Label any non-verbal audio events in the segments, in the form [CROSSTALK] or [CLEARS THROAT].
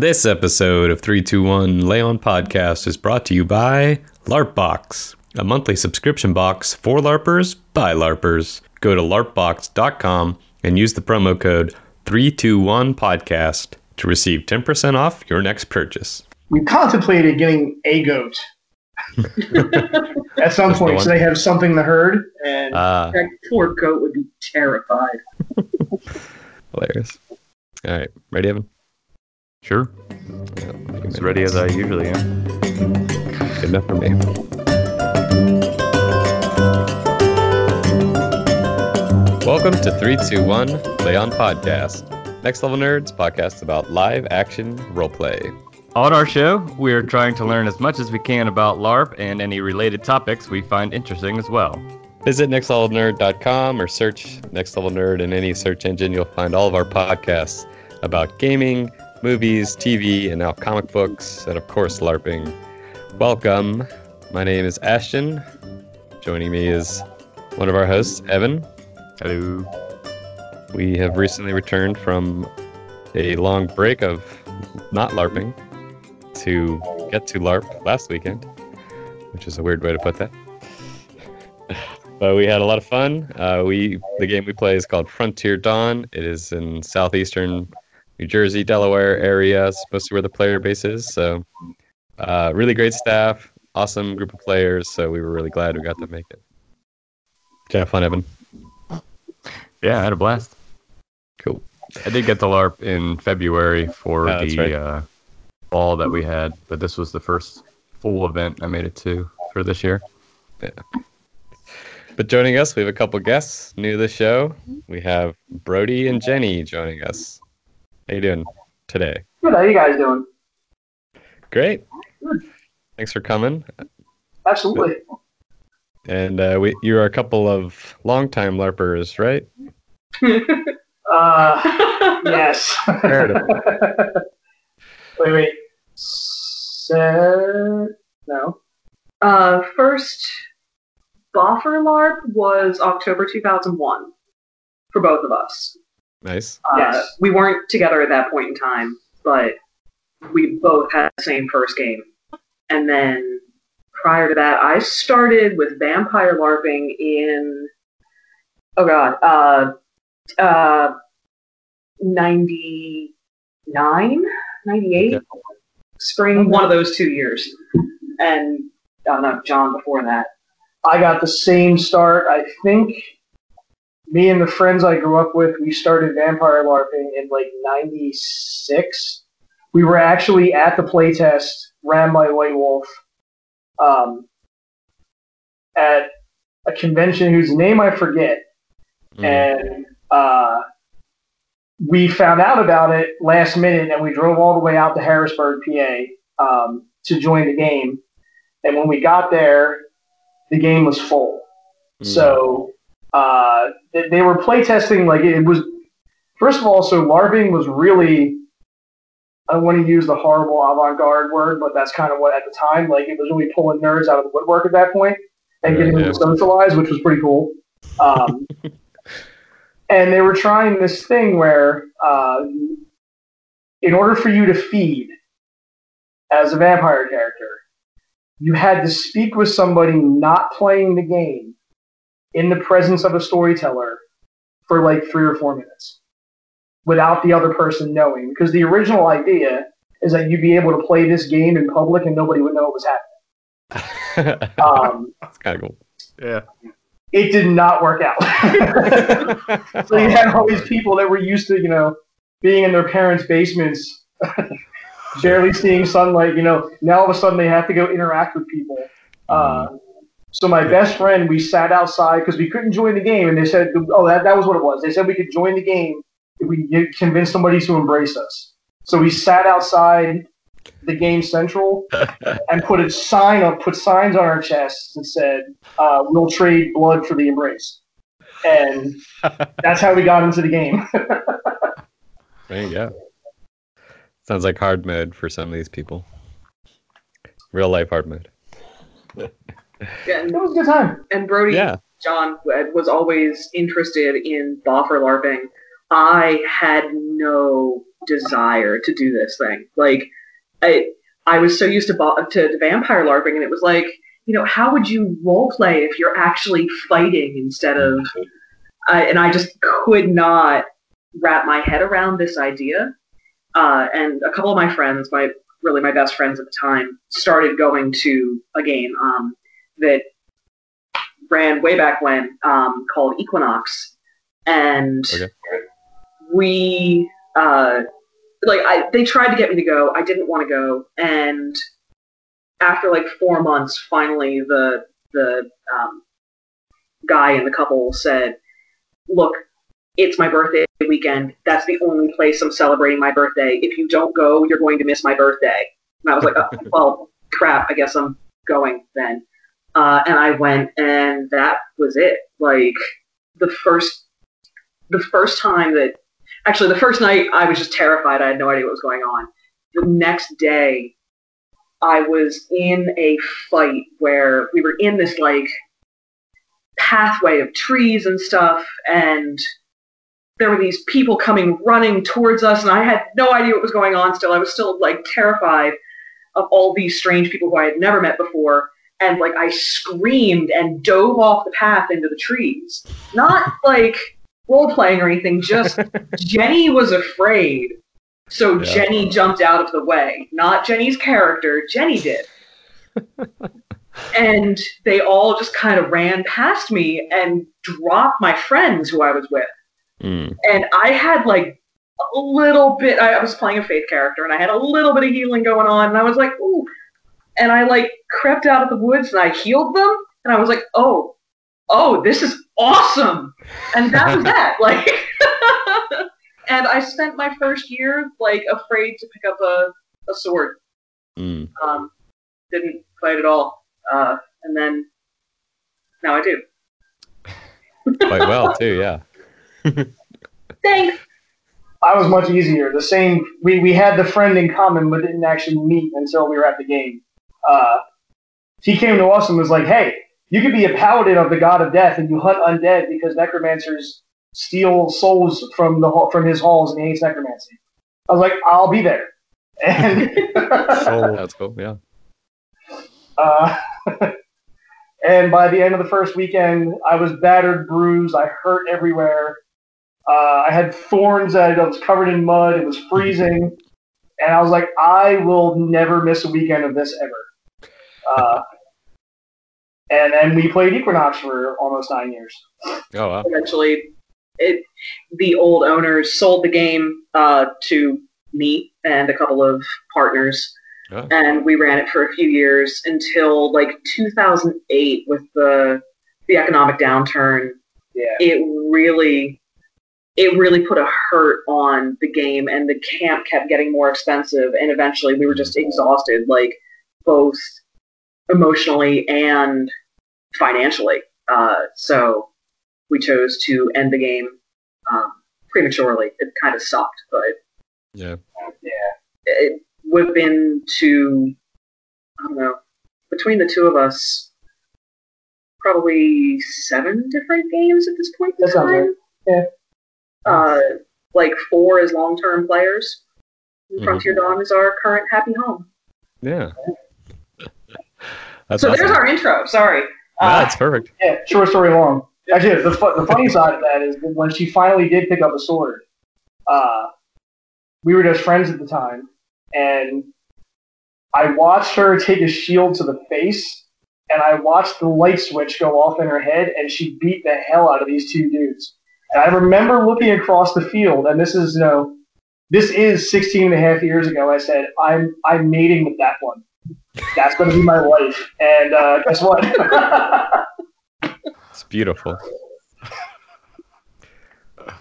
This episode of 321 Lay On Podcast is brought to you by LARPbox, a monthly subscription box for LARPers by LARPers. Go to larpbox.com and use the promo code 321podcast to receive 10% off your next purchase. We contemplated getting a goat [LAUGHS] at some the point, so they have something to herd. And Ah, That poor goat would be terrified. [LAUGHS] hilarious. All right, ready, Evan? Sure. As ready as I usually am. Good enough for me. Welcome to 321 Lay On Podcast. Next Level Nerds podcast about live action roleplay. On our show, we are trying to learn as much as we can about LARP and any related topics we find interesting as well. Visit nextlevelnerd.com or search Next Level Nerd in any search engine. You'll find all of our podcasts about gaming, movies, TV, and now comic books, and of course, LARPing. Welcome. My name is Ashton. Joining me is one of our hosts, Evan. Hello. We have recently returned from a long break of not LARPing to get to LARP last weekend, which is a weird way to put that. [LAUGHS] But we had a lot of fun. Uh, we the game we play is called Frontier Dawn. It is in southeastern New Jersey, Delaware area. It's supposed to be where the player base is. So, uh, really great staff, awesome group of players. So we were really glad we got to make it. Did you have fun, Evan? Yeah, I had a blast. Cool. I did get the LARP in February for Oh, the right. uh, ball that we had, but this was the first full event I made it to for this year. But joining us, we have a couple guests new to the show. We have Brody and Jenny joining us. How you doing today? good, how you guys doing? Great. Good. Thanks for coming. Absolutely. And uh, we, you are a couple of longtime LARPers, right? [LAUGHS] Uh, [LAUGHS] yes. [LAUGHS] Wait, wait. Se- no. Uh, first Boffer LARP was October 2001 for both of us. Nice. Uh, Yes. We weren't together at that point in time, but we both had the same first game. And then prior to that, I started with Vampire LARPing in, oh god, uh, uh, 99, 98? Okay. Spring, one of those two years. And, I don't no, John before that. I got the same start. I think me and the friends I grew up with, we started Vampire LARPing in like 96. We were actually at the playtest, ran by White Wolf, um, at a convention whose name I forget. Mm. and uh, we found out about it last minute, and we drove all the way out to Harrisburg, PA, um, to join the game. And when we got there, the game was full. Mm. So uh, they, they were playtesting like it was. First of all, so LARPing was really. I don't want to use the horrible avant-garde word, but that's kind of what at the time, like it was really pulling nerds out of the woodwork at that point and Right, getting them yeah. to socialize, which was pretty cool. Um, [LAUGHS] and they were trying this thing where, uh, in order for you to feed as a vampire character, you had to speak with somebody not playing the game in the presence of a storyteller for like three or four minutes without the other person knowing. Because the original idea is that you'd be able to play this game in public and nobody would know it was happening. [LAUGHS] Um, That's kind of cool. Yeah. it did not work out. [LAUGHS] so you had all these people that were used to, you know, being in their parents' basements, [LAUGHS] barely seeing sunlight. You know, now all of a sudden they have to go interact with people. Uh, so my best friend, we sat outside because we couldn't join the game, and they said, "Oh, that, that was what it was." They said we could join the game if we could convince somebody to embrace us. So we sat outside the game central [LAUGHS] and put a sign up, put signs on our chests and said, uh, "We'll trade blood for the embrace," and [LAUGHS] that's how we got into the game. There you go. Sounds like hard mode for some of these people. Real life hard mode. [LAUGHS] Yeah, it and, was a good time. and Brody Yeah. John was always interested in boffer LARPing. I had no desire to do this thing. Like, I I was so used to bo- to, to vampire larping, and it was like, you know, how would you role play if you're actually fighting instead of? Uh, and I just could not wrap my head around this idea. Uh, and a couple of my friends, my really my best friends at the time, started going to a game um, that ran way back when um, called Equinox, and Okay. we uh, like I they tried to get me to go. I didn't want to go, and after like four months, finally the the um, guy in the couple said, "Look, it's my birthday weekend. That's the only place I'm celebrating my birthday. If you don't go, you're going to miss my birthday." And I was like, oh, [LAUGHS] "Well, crap. I guess I'm going then." Uh, and I went, and that was it. Like the first, the first time that, actually, the first night I was just terrified. I had no idea what was going on. The next day, I was in a fight where we were in this like pathway of trees and stuff, and there were these people coming running towards us, and I had no idea what was going on. Still, I was still like terrified of all these strange people who I had never met before and like I screamed and dove off the path into the trees. Not like role playing or anything, just [LAUGHS] Jenny was afraid. So Yeah. Jenny jumped out of the way. Not Jenny's character, Jenny did. and they all just kind of ran past me and dropped my friends who I was with. Mm. And I had like a little bit, I I was playing a faith character and I had a little bit of healing going on. And I was like, ooh. And I like crept out of the woods and I healed them. And I was like, oh, oh, this is awesome. And that was that. [LAUGHS] Like, [LAUGHS] and I spent my first year like afraid to pick up a, a sword. Mm. Um, didn't fight at all. Uh, and then now I do. Quite well too, yeah. [LAUGHS] Thanks. I was much easier. The same. We we had the friend in common, but didn't actually meet until we were at the game. Uh, he came to us and was like, "Hey, you could be a paladin of the god of death, and you hunt undead because necromancers steal souls from the from his halls and he hates necromancy." I was like, "I'll be there." And [LAUGHS] That's cool, yeah. Uh, [LAUGHS] and by the end of the first weekend, I was battered, bruised, I hurt everywhere. Uh, I had thorns that I was covered in mud. It was freezing, [LAUGHS] and I was like, I will never miss a weekend of this ever. Uh, and then we played Equinox for almost nine years. Oh wow. eventually it the old owners sold the game uh, to me and a couple of partners Oh. and we ran it for a few years until like 2008 with the the economic downturn Yeah. it really it really put a hurt on the game and the camp kept getting more expensive and eventually we were just exhausted like both emotionally and financially uh, so we chose to end the game um, prematurely it kind of sucked but Yeah. yeah, it would have been to I don't know between the two of us probably seven different games at this point in That sounds time. right. Uh, like four as long term players. And Mhm. Frontier Dawn is our current happy home. Yeah. That's so awesome. there's our intro. Sorry. Yeah, Uh, that's perfect. Yeah, short story long. Actually, the, the funny side of that is that when she finally did pick up a sword, uh, we were just friends at the time, and I watched her take a shield to the face, and I watched the light switch go off in her head, and she beat the hell out of these two dudes. And I remember looking across the field, and this is, you know, this is 16 and a half years ago. I said, I'm, I'm mating with that one. That's going to be my wife. And uh, guess what? It's beautiful.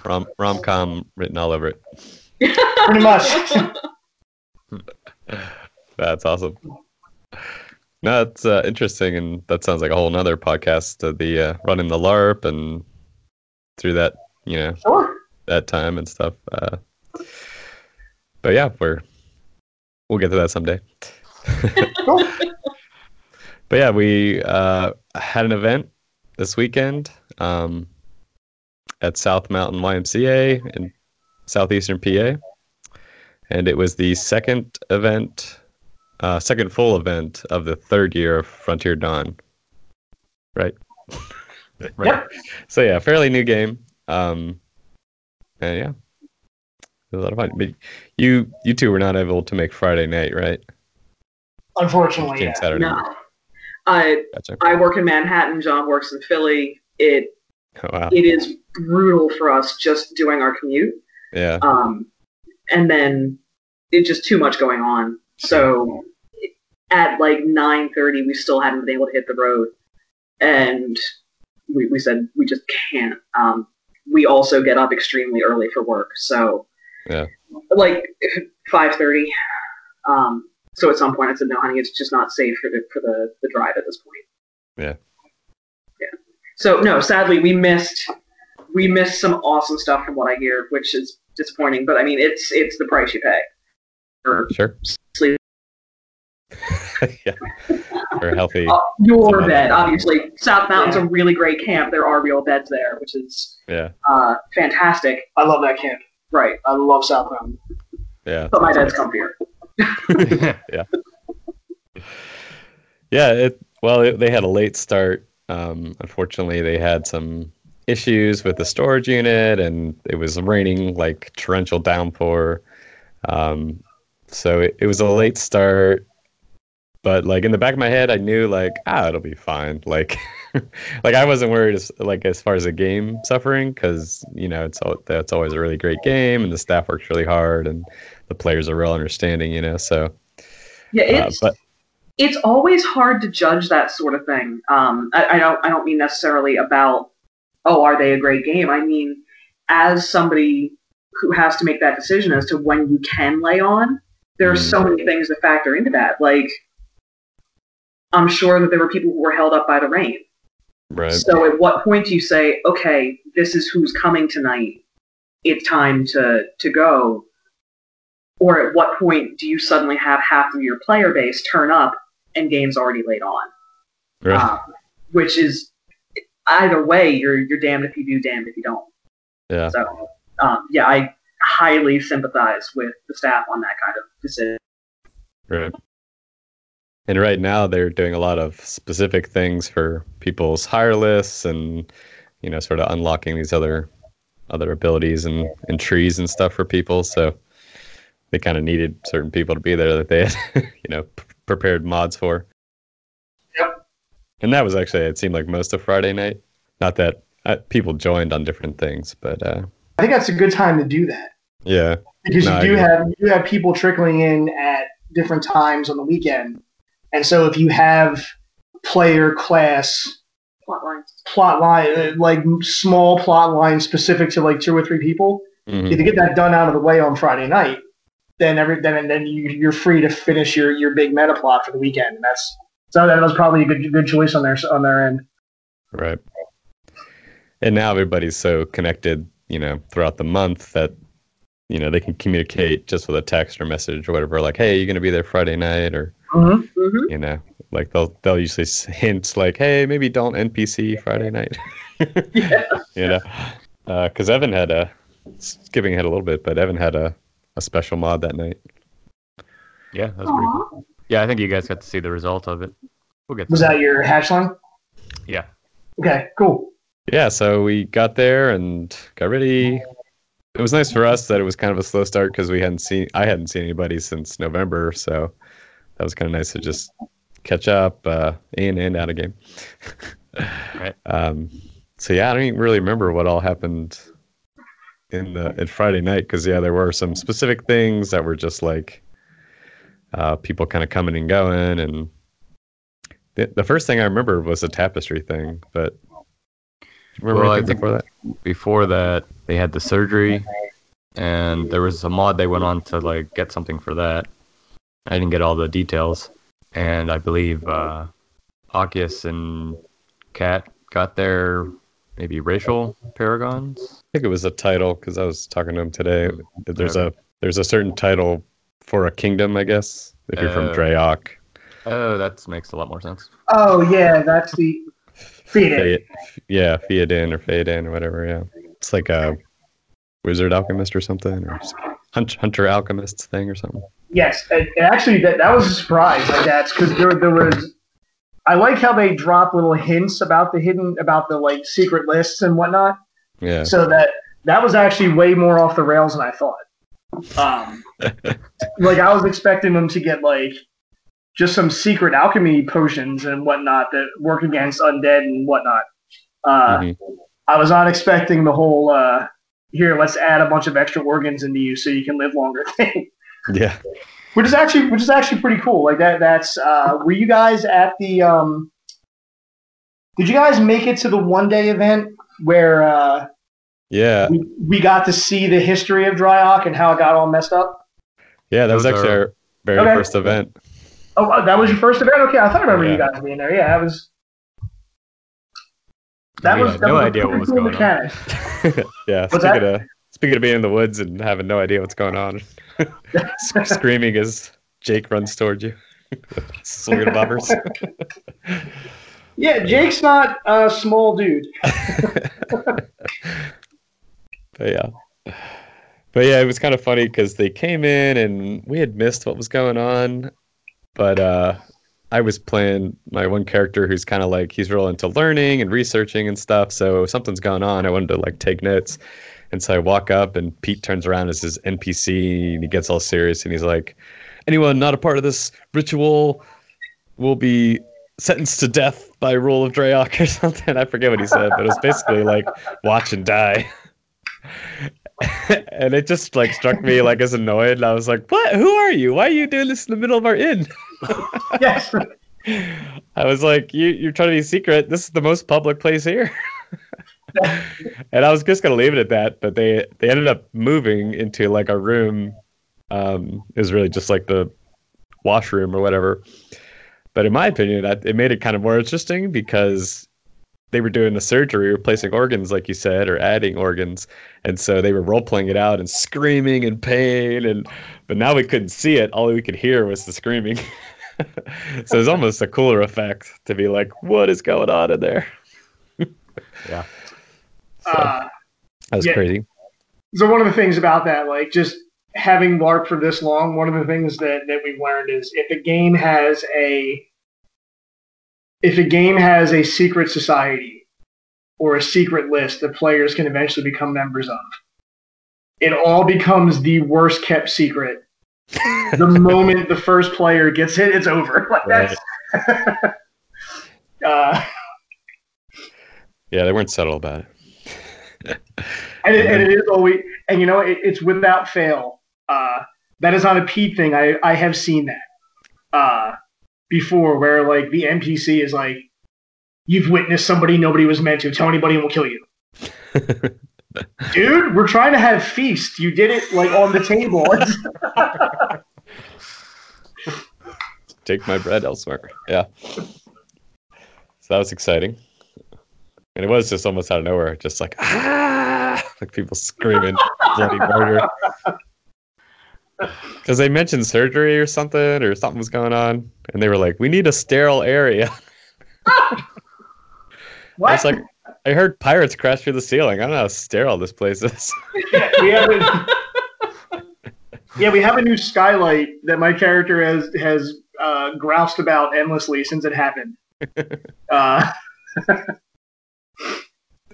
Rom rom com written all over it. Pretty much. [LAUGHS] That's awesome. No, it's uh, interesting, and that sounds like a whole nother podcast. Uh, the uh, running the LARP and through that, you know, Sure. that time and stuff. Uh, but yeah, we're we'll get to that someday. Cool. But yeah, we uh, had an event this weekend um, at South Mountain YMCA in southeastern PA. and it was the second event, uh, second full event of the third year of Frontier Dawn. Right. Right. Yep. So yeah, fairly new game. Um, and yeah, it was a lot of fun. But you you two were not able to make Friday night, right? Unfortunately, yeah. Saturday. No. I Gotcha. I work in Manhattan. John works in Philly. It Oh, wow. it is brutal for us just doing our commute. Yeah. Um, and then it's just too much going on. So at like nine thirty, we still hadn't been able to hit the road, and we, we said we just can't. Um, we also get up extremely early for work, so Yeah. like five thirty. Um, so at some point, I said, "No, honey, it's just not safe for the for the, the drive at this point." Yeah. Yeah. So no, sadly, we missed we missed some awesome stuff from what I hear, which is disappointing. But I mean, it's it's the price you pay. For Sure. sleep. [LAUGHS] yeah. For healthy. Uh, your Some bed, obviously. South Mountain's a really great camp. There are real beds there, which is Yeah. uh, fantastic. I love that camp. Right, I love South Mountain. Yeah. but my bed's comfier. Yeah, Yeah. it well, it, they had a late start. Um, unfortunately, they had some issues with the storage unit, and it was raining like torrential downpour. Um, so it, it was a late start, but like in the back of my head, I knew like ah, it'll be fine. Like, [LAUGHS] like I wasn't worried as like as far as the game suffering because you know it's al- that's always a really great game, and the staff works really hard, and the players are real understanding. You know, so Yeah, uh, it's but it's always hard to judge that sort of thing. Um, I, I don't I don't mean necessarily about oh are they a great game. I mean as somebody who has to make that decision as to when you can lay on. There are so many things that factor into that. Like I'm sure that there were people who were held up by the rain. right. So at what point do you say, okay, this is who's coming tonight. It's time to to go. Or at what point do you suddenly have half of your player base turn up and game's already laid on? Right. Um, which is either way, you're you're damned if you do, damned if you don't. yeah. So um, yeah, I highly sympathize with the staff on that kind of decision. Right. And right now they're doing a lot of specific things for people's higher lists and you know sort of unlocking these other other abilities and, and trees and stuff for people. So they kind of needed certain people to be there that they had [LAUGHS] you know p- prepared mods for. Yep. And that was actually it seemed like most of Friday night. Not that uh, people joined on different things, but uh, I think that's a good time to do that yeah, because No, you do have you do have people trickling in at different times on the weekend, and so if you have player class Plot lines. plot line uh, like small plot lines specific to like two or three people, Mhm. if you get that done out of the way on Friday night, then every then then you, you're free to finish your, your big meta plot for the weekend. And that's so that was probably a good good choice on their on their end. Right. And now everybody's so connected, you know, throughout the month that, you know, they can communicate just with a text or message or whatever, like, hey, you're going to be there Friday night, or, Mm-hmm. you know, like they'll, they'll usually [LAUGHS] hint like, hey, maybe don't NPC Friday night, [LAUGHS] you know, because Evan had a, skipping ahead a little bit, but Evan had a, a special mod that night. Yeah, that was pretty cool. Yeah, I think you guys got to see the result of it. We'll get Was that your hash hatchling? Yeah. Okay, cool. Yeah, so we got there and got ready. It was nice for us that it was kind of a slow start because we hadn't seen I hadn't seen anybody since November, so that was kind of nice to just catch up uh, in and out of game. Right. [LAUGHS] Um, so yeah, I don't even really remember what all happened in the at Friday night because yeah, there were some specific things that were just like uh, people kind of coming and going, and the, the first thing I remember was the tapestry thing, but. Remember Well, I think- before that? before that they had the surgery and there was a mod they went on to like get something for that i didn't get all the details and i believe uh Akius and kat got their maybe racial paragons I think it was a title because I was talking to him today. There's a there's a certain title for a kingdom, I guess. If you're from Uh, Drayok, oh that makes a lot more sense Oh yeah, that's the feed yeah, Theoden or Theoden or whatever. Yeah, it's like a wizard alchemist or something, or Hunt- Hunter Alchemist thing or something. Yes, and actually, that that was a surprise. My dad's because there there was. I like how they drop little hints about the hidden about the like secret lists and whatnot. Yeah. So that that was actually way more off the rails than I thought. Um, [LAUGHS] like I was expecting them to get like just some secret alchemy potions and whatnot that work against undead and whatnot. Uh, Mhm. I was not expecting the whole uh, here. Let's add a bunch of extra organs into you so you can live longer thing [LAUGHS] Yeah. which is actually which is actually pretty cool. Like that. That's uh, were you guys at the? Um, did you guys make it to the one day event where uh, Yeah. we, we got to see the history of Dryok and how it got all messed up? Yeah. That was Those actually are- our very Okay. first event. Oh, uh, that was your first event. Okay, I thought I remember you guys being there. Yeah, that was. That We was had that no was idea what was cool going on. [LAUGHS] yeah. What's speaking of speaking of being in the woods and having no idea what's going on, [LAUGHS] [LAUGHS] screaming as Jake runs toward you, swinging boffers. Yeah, Jake's not a small dude. But yeah. But yeah, it was kind of funny because they came in and we had missed what was going on. But uh, I was playing my one character who's kind of like, he's real into learning and researching and stuff. So something's gone on, I wanted to like take notes. And so I walk up and Pete turns around as his NPC and he gets all serious and he's like, anyone not a part of this ritual will be sentenced to death by rule of Drayok or [LAUGHS] something. I forget what he said, but it was basically like watch and die. [LAUGHS] and it just like struck me like as annoyed. And I was like, "What? Who are you? Why are you doing this in the middle of our inn?" [LAUGHS] Yes. I was like, "You you're trying to be secret. This is the most public place here." [LAUGHS] and I was just gonna leave it at that, but they they ended up moving into like a room. Um, it was really just like the washroom or whatever. But in my opinion, that it made it kind of more interesting because they were doing the surgery, replacing organs, like you said, or adding organs, and so they were role playing it out and screaming in pain. And but now we couldn't see it; all we could hear was the screaming. [LAUGHS] so it's almost a cooler effect to be like, "What is going on in there?" [LAUGHS] Yeah. So Uh, that was yeah. crazy. so one of the things about that, like just having LARP for this long, one of the things that, that we've learned is if a game has a if a game has a secret society or a secret list that players can eventually become members of, it all becomes the worst kept secret. the [LAUGHS] moment the first player gets hit, it's over. [LAUGHS] Like that's [LAUGHS] uh, Yeah, they weren't subtle about it. and, it, and it is always and you know it, it's without fail uh, that is not a pete thing i i have seen that uh, before where like the npc is like you've witnessed somebody nobody was meant to tell anybody and we'll kill you [LAUGHS] dude we're trying to have feast you did it like on the table [LAUGHS] Take my bread elsewhere. Yeah. So that was exciting. And it was just almost out of nowhere, just like ah, like people screaming bloody murder. Because they mentioned surgery or something, or something was going on, and they were like, "We need a sterile area." [LAUGHS] I was like, I heard pirates crash through the ceiling. I don't know how sterile this place is. [LAUGHS] yeah, we have a, yeah we have a new skylight that my character has has uh, groused about endlessly since it happened [LAUGHS] uh,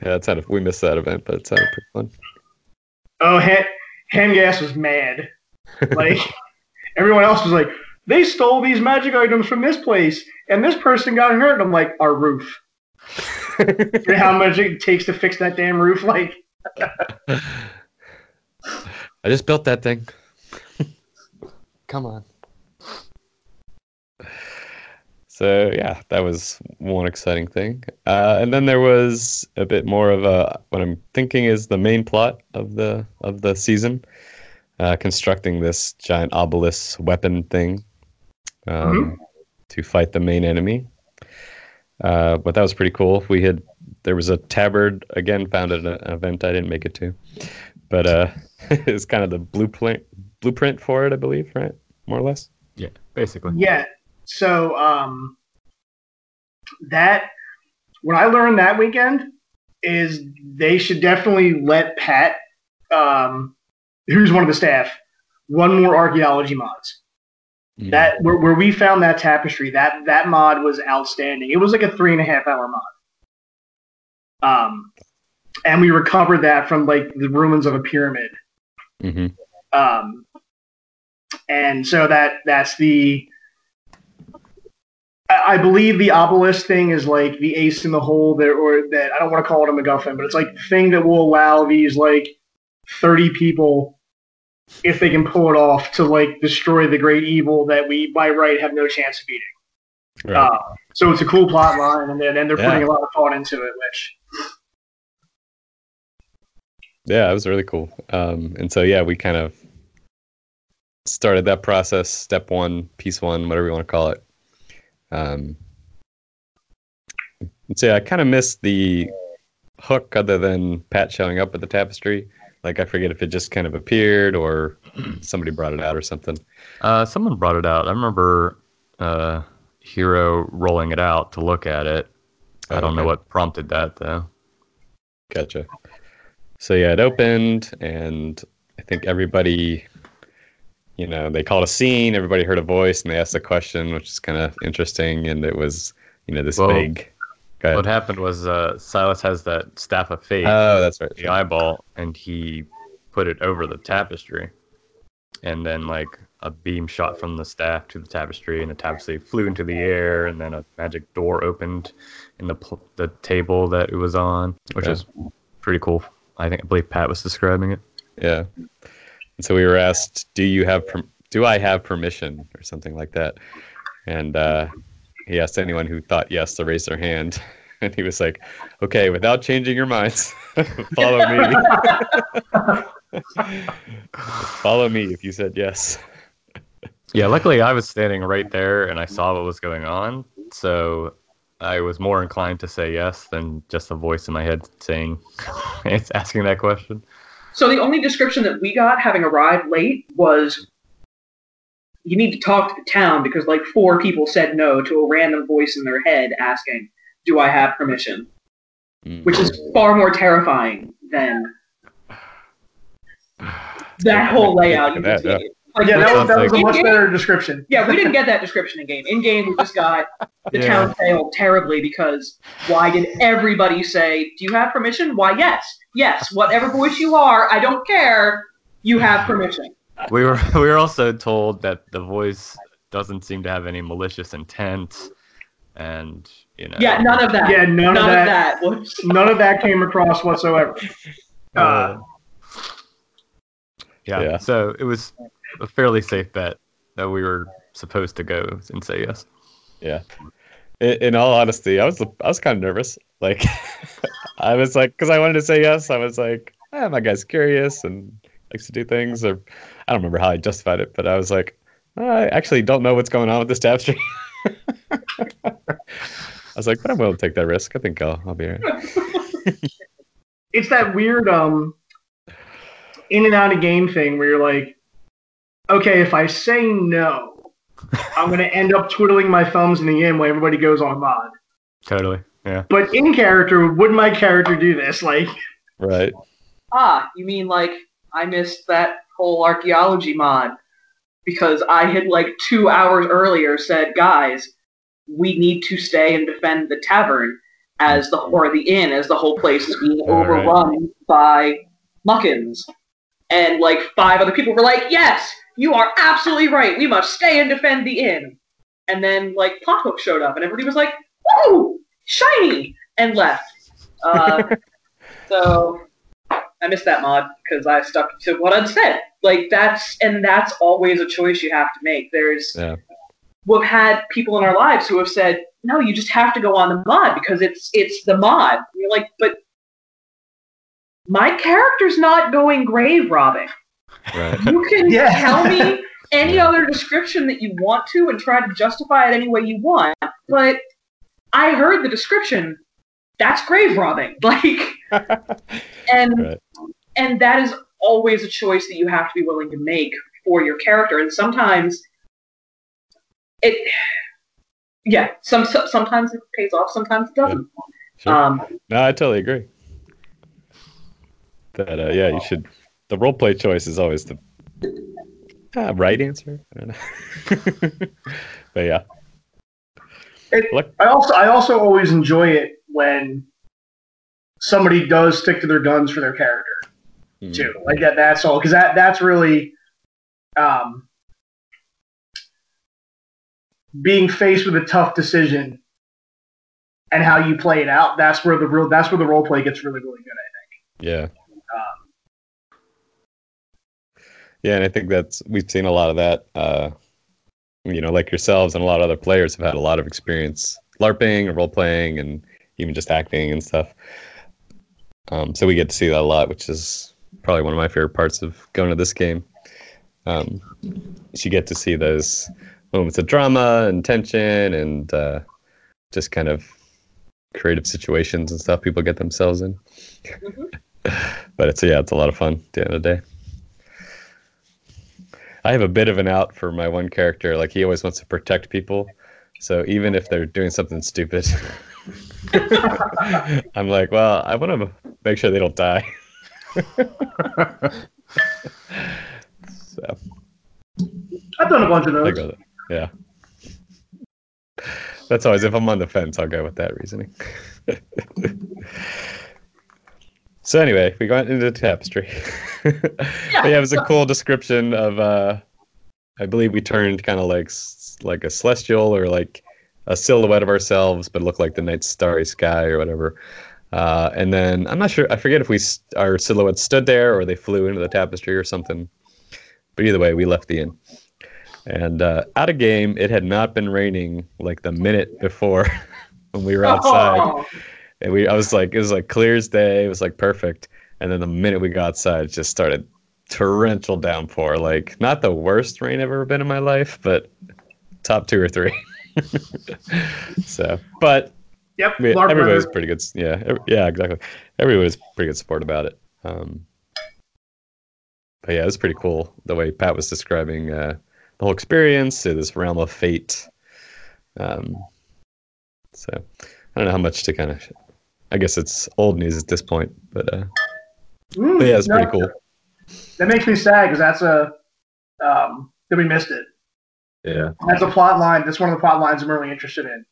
yeah, that sounded. We missed that event, but it sounded pretty fun. Oh, Han- Hangas was mad. Like [LAUGHS] everyone else was like, they stole these magic items from this place, and this person got hurt. I'm like, our roof. [LAUGHS] You know how much it takes to fix that damn roof? Like, I just built that thing. [LAUGHS] Come on. So yeah, that was one exciting thing, uh, and then there was a bit more of a what I'm thinking is the main plot of the of the season, uh, constructing this giant obelisk weapon thing um, to fight the main enemy. Uh, but that was pretty cool. We had there was a tabard again found at an event I didn't make it to, but uh, [LAUGHS] it's kind of the blueprint blueprint for it, I believe, right? More or less. Yeah, basically. yeah. So, um, that what I learned that weekend is they should definitely let Pat, um, who's one of the staff, one more archaeology mods. Mm. That where, where we found that tapestry, that that mod was outstanding. It was like a three and a half hour mod. Um, and we recovered that from like the ruins of a pyramid. hmm Um, and so that that's the. I believe the obelisk thing is like the ace in the hole that, or that I don't want to call it a MacGuffin, but it's like the thing that will allow these like thirty people, if they can pull it off, to like destroy the great evil that we by right have no chance of beating. Right. Uh, so it's a cool plot line, and then and they're putting a lot of thought into it, which yeah, it was really cool. Um, and so yeah, we kind of started that process, step one, piece one, whatever you want to call it. Um, and so yeah, I kind of missed the hook other than Pat showing up at the tapestry. Like I forget if it just kind of appeared or [CLEARS THROAT] somebody brought it out or something. Uh, someone brought it out. I remember uh, Hero rolling it out to look at it. I don't know what prompted that though. Gotcha. So yeah, it opened, and I think everybody, you know, they called a scene. Everybody heard a voice, and they asked a question, which is kind of interesting. And it was, you know, this Well, big. What happened was uh, Silas has that staff of fate, Oh, that's right. the eyeball, and he put it over the tapestry, and then like a beam shot from the staff to the tapestry, and the tapestry flew into the air, and then a magic door opened in the pl- the table that it was on, which Yeah. was pretty cool. I think I believe Pat was describing it. Yeah. And so we were asked, "Do you have? Per- do I have permission?" or something like that. And uh, he asked anyone who thought yes to raise their hand. [LAUGHS] And he was like, "Okay, without changing your minds, [LAUGHS] follow me. [LAUGHS] follow me if you said yes." Yeah, luckily I was standing right there and I saw what was going on, so I was more inclined to say yes than just a voice in my head saying, "It's asking that question." So the only description that we got, having arrived late, was you need to talk to the town because like four people said no to a random voice in their head asking, "Do I have permission?" Mm. Which is far more terrifying than that [SIGHS] whole layout. You Yeah, just yeah. gave. Like, yeah, we that was, didn't- that was a much better description. Yeah, we didn't get that description in game. In game, we just got the Yeah. town failed terribly because why did everybody say, "Do you have permission?" Why, yes, yes, whatever voice you are, I don't care. You have permission. We were [LAUGHS] we were also told that the voice doesn't seem to have any malicious intent, and you know. Yeah, none of that. Yeah, none, none of of that. that. None of that came across whatsoever. Uh, yeah. Yeah. So it was a fairly safe bet that we were supposed to go and say yes. Yeah. In, in all honesty, I was I was kind of nervous. Like, [LAUGHS] I was like, because I wanted to say yes. I was like, ah, my guy's curious and likes to do things. Or I don't remember how I justified it, but I was like, I actually don't know what's going on with this tapestry. [LAUGHS] I was like, but I'm willing to take that risk. I think I'll I'll be alright. [LAUGHS] it's that weird um in and out of game thing where you're like, okay, if I say no, I'm gonna end up twiddling my thumbs in the end when everybody goes on mod. Totally. Yeah. But in character, would my character do this? Like, Right. Ah, you mean like I missed that whole archaeology mod because I had like two hours earlier said, guys, we need to stay and defend the tavern as the or the inn as the whole place is being All right. overrun by muckins. And like five other people were like, Yes, you are absolutely right. We must stay and defend the inn. And then like plot hook showed up and everybody was like, Woo! Shiny and left. Uh, [LAUGHS] so I missed that mod because I stuck to what I'd said. Like that's and that's always a choice you have to make. There's Yeah. we've had people in our lives who have said, "No, you just have to go on the mod because it's it's the mod." And you're like, but my character's not going grave robbing. Right. You can Yeah. tell me [LAUGHS] any other description that you want to and try to justify it any way you want, but I heard the description. That's grave robbing. [LAUGHS] Like [LAUGHS] and Right. And that is always a choice that you have to be willing to make for your character and sometimes it yeah some so- sometimes it pays off sometimes it doesn't Sure. um No, I totally agree. That uh, yeah, you should. The role play choice is always the Uh, right answer. I don't know. [LAUGHS] but yeah. It, Look- I also I also always enjoy it when somebody does stick to their guns for their character Mm. too. Like that. That's all because that that's really um, being faced with a tough decision and how you play it out. That's where the real that's where the role play gets really really good. I think. Yeah. Um, Yeah, and I think that's we've seen a lot of that. Uh, you know, like yourselves and a lot of other players have had a lot of experience LARPing and role playing and even just acting and stuff. Um, so we get to see that a lot, which is probably one of my favorite parts of going to this game. Um, you get to see those moments of drama and tension and uh, just kind of creative situations and stuff people get themselves in. [LAUGHS] but it's yeah, it's a lot of fun at the end of the day. I have a bit of an out for my one character. Like he always wants to protect people. So even if they're doing something stupid, [LAUGHS] [LAUGHS] I'm like, well, I want to make sure they don't die. So I've done a bunch of those. Yeah. That's always if I'm on the fence, I'll go with that reasoning. [LAUGHS] so anyway, we got into tapestry. But yeah, it was a cool description of uh I believe we turned kind of like like a celestial or like a silhouette of ourselves, but looked like the night starry sky or whatever. Uh, and then I'm not sure. I forget if we s- our silhouettes stood there or they flew into the tapestry or something. But either way, we left the inn. And uh, out of game, it had not been raining like the minute before [LAUGHS] when we were outside. Oh, And we, I was like, it was like clear as day. It was like perfect. And then the minute we got outside, it just started torrential downpour. Like not the worst rain I've ever been in my life, but top two or three. [LAUGHS] so, but yep. everybody was pretty good. Yeah, ev- yeah, exactly. Everybody was pretty good support about it. Um, but yeah, it's pretty cool the way Pat was describing uh, the whole experience to this realm of fate. Um, so I don't know how much to kind of. I guess it's old news at this point, but, uh, Mm, but yeah, it's no, pretty cool. That makes me sad because that's a um, that we missed it. Yeah, That's a plot line. That's one of the plot lines I'm really interested in.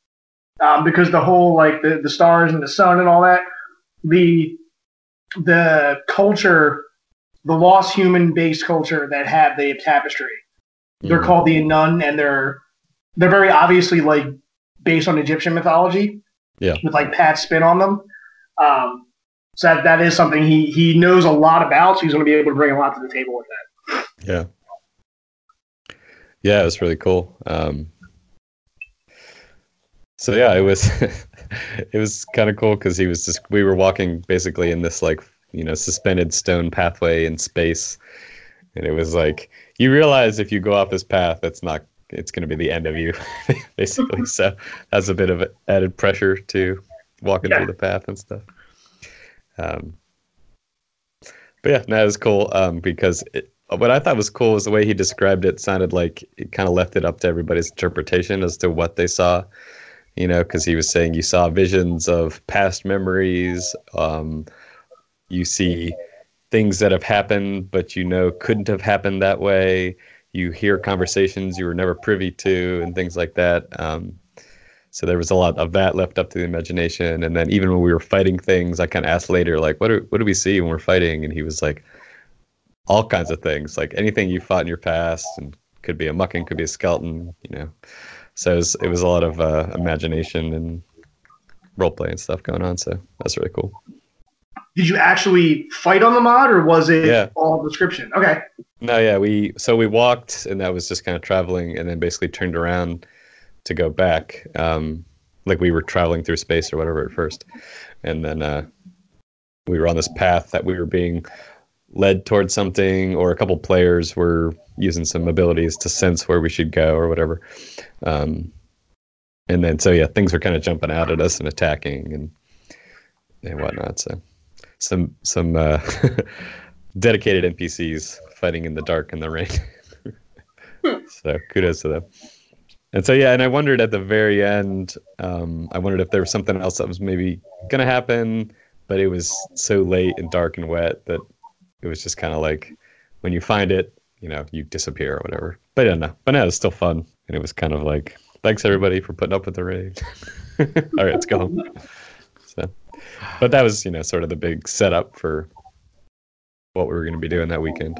Um, because the whole like the, the stars and the sun and all that, the the culture, the lost human based culture that have the tapestry. They're Mhm. called the Nun, and they're they're very obviously like based on Egyptian mythology. Yeah. With like Pat's spin on them. Um, so that, that is something he he knows a lot about. So he's going to be able to bring a lot to the table with that. Yeah. Yeah, it's really cool. Um, so yeah, it was [LAUGHS] it was kind of cool because he was just we were walking basically in this like you know suspended stone pathway in space, and it was like you realize if you go off this path, that's not it's going to be the end of you, [LAUGHS] basically. so that's a bit of added pressure to walking Yeah. through the path and stuff. Um, but yeah, no, it was cool um, because it, what I thought was cool was the way he described it. Sounded like it kind of left it up to everybody's interpretation as to what they saw. You know, because he was saying you saw visions of past memories. Um, you see things that have happened, but you know couldn't have happened that way. You hear conversations you were never privy to, and things like that. Um, so there was a lot of that left up to the imagination. And then even when we were fighting things, I kind of asked later, like, what do, what do we see when we're fighting? And he was like, all kinds of things, like anything you fought in your past, and could be a mucking, could be a skeleton, you know. So it was, it was a lot of uh, imagination and role play and stuff going on. So that's really cool. Did you actually fight on the mod, or was it Yeah. all description? Okay. No, yeah, we so we walked, and that was just kind of traveling, and then basically turned around to go back. Um, like we were traveling through space or whatever at first, and then uh, we were on this path that we were being led towards something, or a couple players were using some abilities to sense where we should go or whatever. Um, and then so yeah, things were kind of jumping out at us and attacking and and whatnot. So some some uh, [LAUGHS] dedicated NPCs fighting in the dark and the rain. [LAUGHS] so kudos to them. And so yeah, and I wondered at the very end, um, I wondered if there was something else that was maybe gonna happen, but it was so late and dark and wet that it was just kind of like when you find it, you know you disappear or whatever. But yeah, no, but no, it's still fun, and it was kind of like thanks everybody for putting up with the raid. [LAUGHS] All right, let's go home. So, but that was you know sort of the big setup for what we were going to be doing that weekend.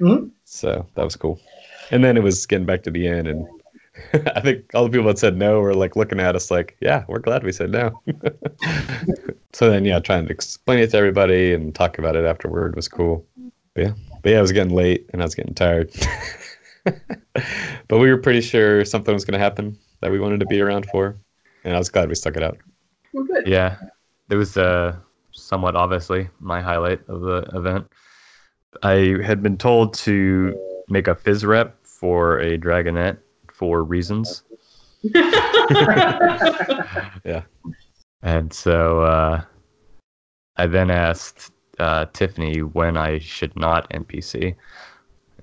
Mhm. So that was cool. And then it was getting back to the end, and [LAUGHS] I think all the people that said no were like looking at us like, "Yeah, we're glad we said no." [LAUGHS] so then, yeah, trying to explain it to everybody and talk about it afterward was cool. But yeah, but yeah, it was getting late and I was getting tired. [LAUGHS] but we were pretty sure something was going to happen that we wanted to be around for, and I was glad we stuck it out. Well, good. Yeah, it was uh, somewhat obviously my highlight of the event. I had been told to make a phys rep for a dragonette for reasons, [LAUGHS] Yeah. and so uh, I then asked uh, Tiffany when I should not NPC.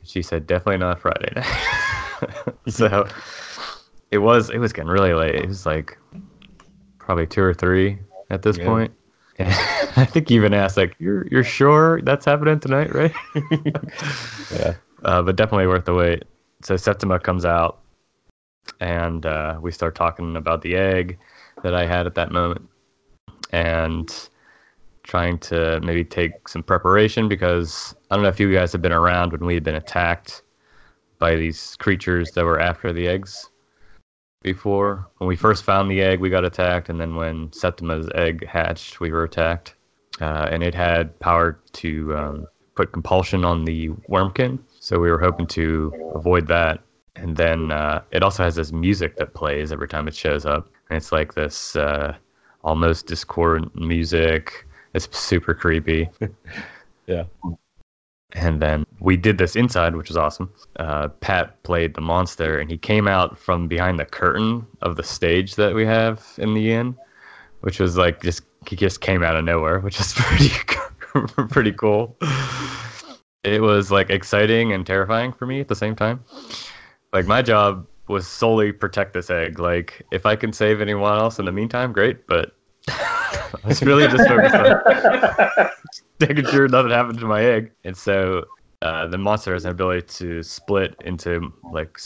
She said definitely not Friday night. [LAUGHS] so it was it was getting really late. It was like probably two or three at this Yeah. point. And [LAUGHS] I think you even asked like, "You're you're sure that's happening tonight, right?" [LAUGHS] Yeah. uh, but definitely worth the wait. So Septima comes out, and uh, we start talking about the egg that I had at that moment, and trying to maybe take some preparation because I don't know if you guys have been around when we had been attacked by these creatures that were after the eggs before. When we first found the egg, we got attacked, and then when Septima's egg hatched, we were attacked. Uh, and it had power to um, put compulsion on the wormkin, so we were hoping to avoid that. And then uh, it also has this music that plays every time it shows up, and it's like this uh, almost discordant music. It's super creepy. [LAUGHS] Yeah. And then we did this inside, which was awesome. Uh, Pat played the monster, and he came out from behind the curtain of the stage that we have in the inn, which was like just he just came out of nowhere, which is [LAUGHS] pretty pretty cool. It was like exciting and terrifying for me at the same time. Like my job was solely protect this egg. Like if I can save anyone else in the meantime, great. But [LAUGHS] I was really just focused on making sure nothing happened to my egg. And so uh, the monster has an ability to split into like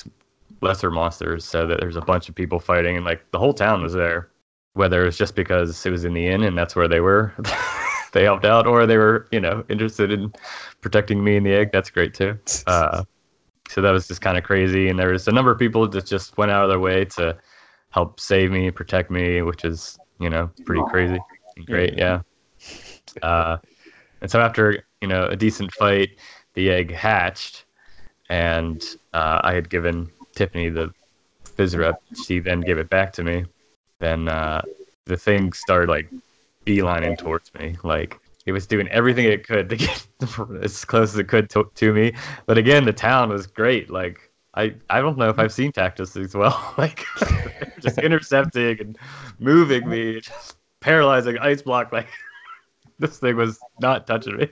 lesser monsters, so that there's a bunch of people fighting, and like the whole town was there. Whether it's just because it was in the inn and that's where they were, [LAUGHS] they helped out, or they were you know interested in protecting me and the egg. That's great too. Uh, so that was just kind of crazy, and there was a number of people that just went out of their way to help save me, protect me, which is you know pretty crazy great. Yeah. Uh, and so after you know a decent fight, the egg hatched, and uh, I had given Tiffany the phys rep. She then gave it back to me. Then uh, the thing started like beelining towards me, like it was doing everything it could to get [LAUGHS] as close as it could to, to me. But again, the town was great. Like I, I don't know if I've seen Tactus as well. [LAUGHS] like just intercepting and moving me, just paralyzing ice block. Like [LAUGHS] this thing was not touching me.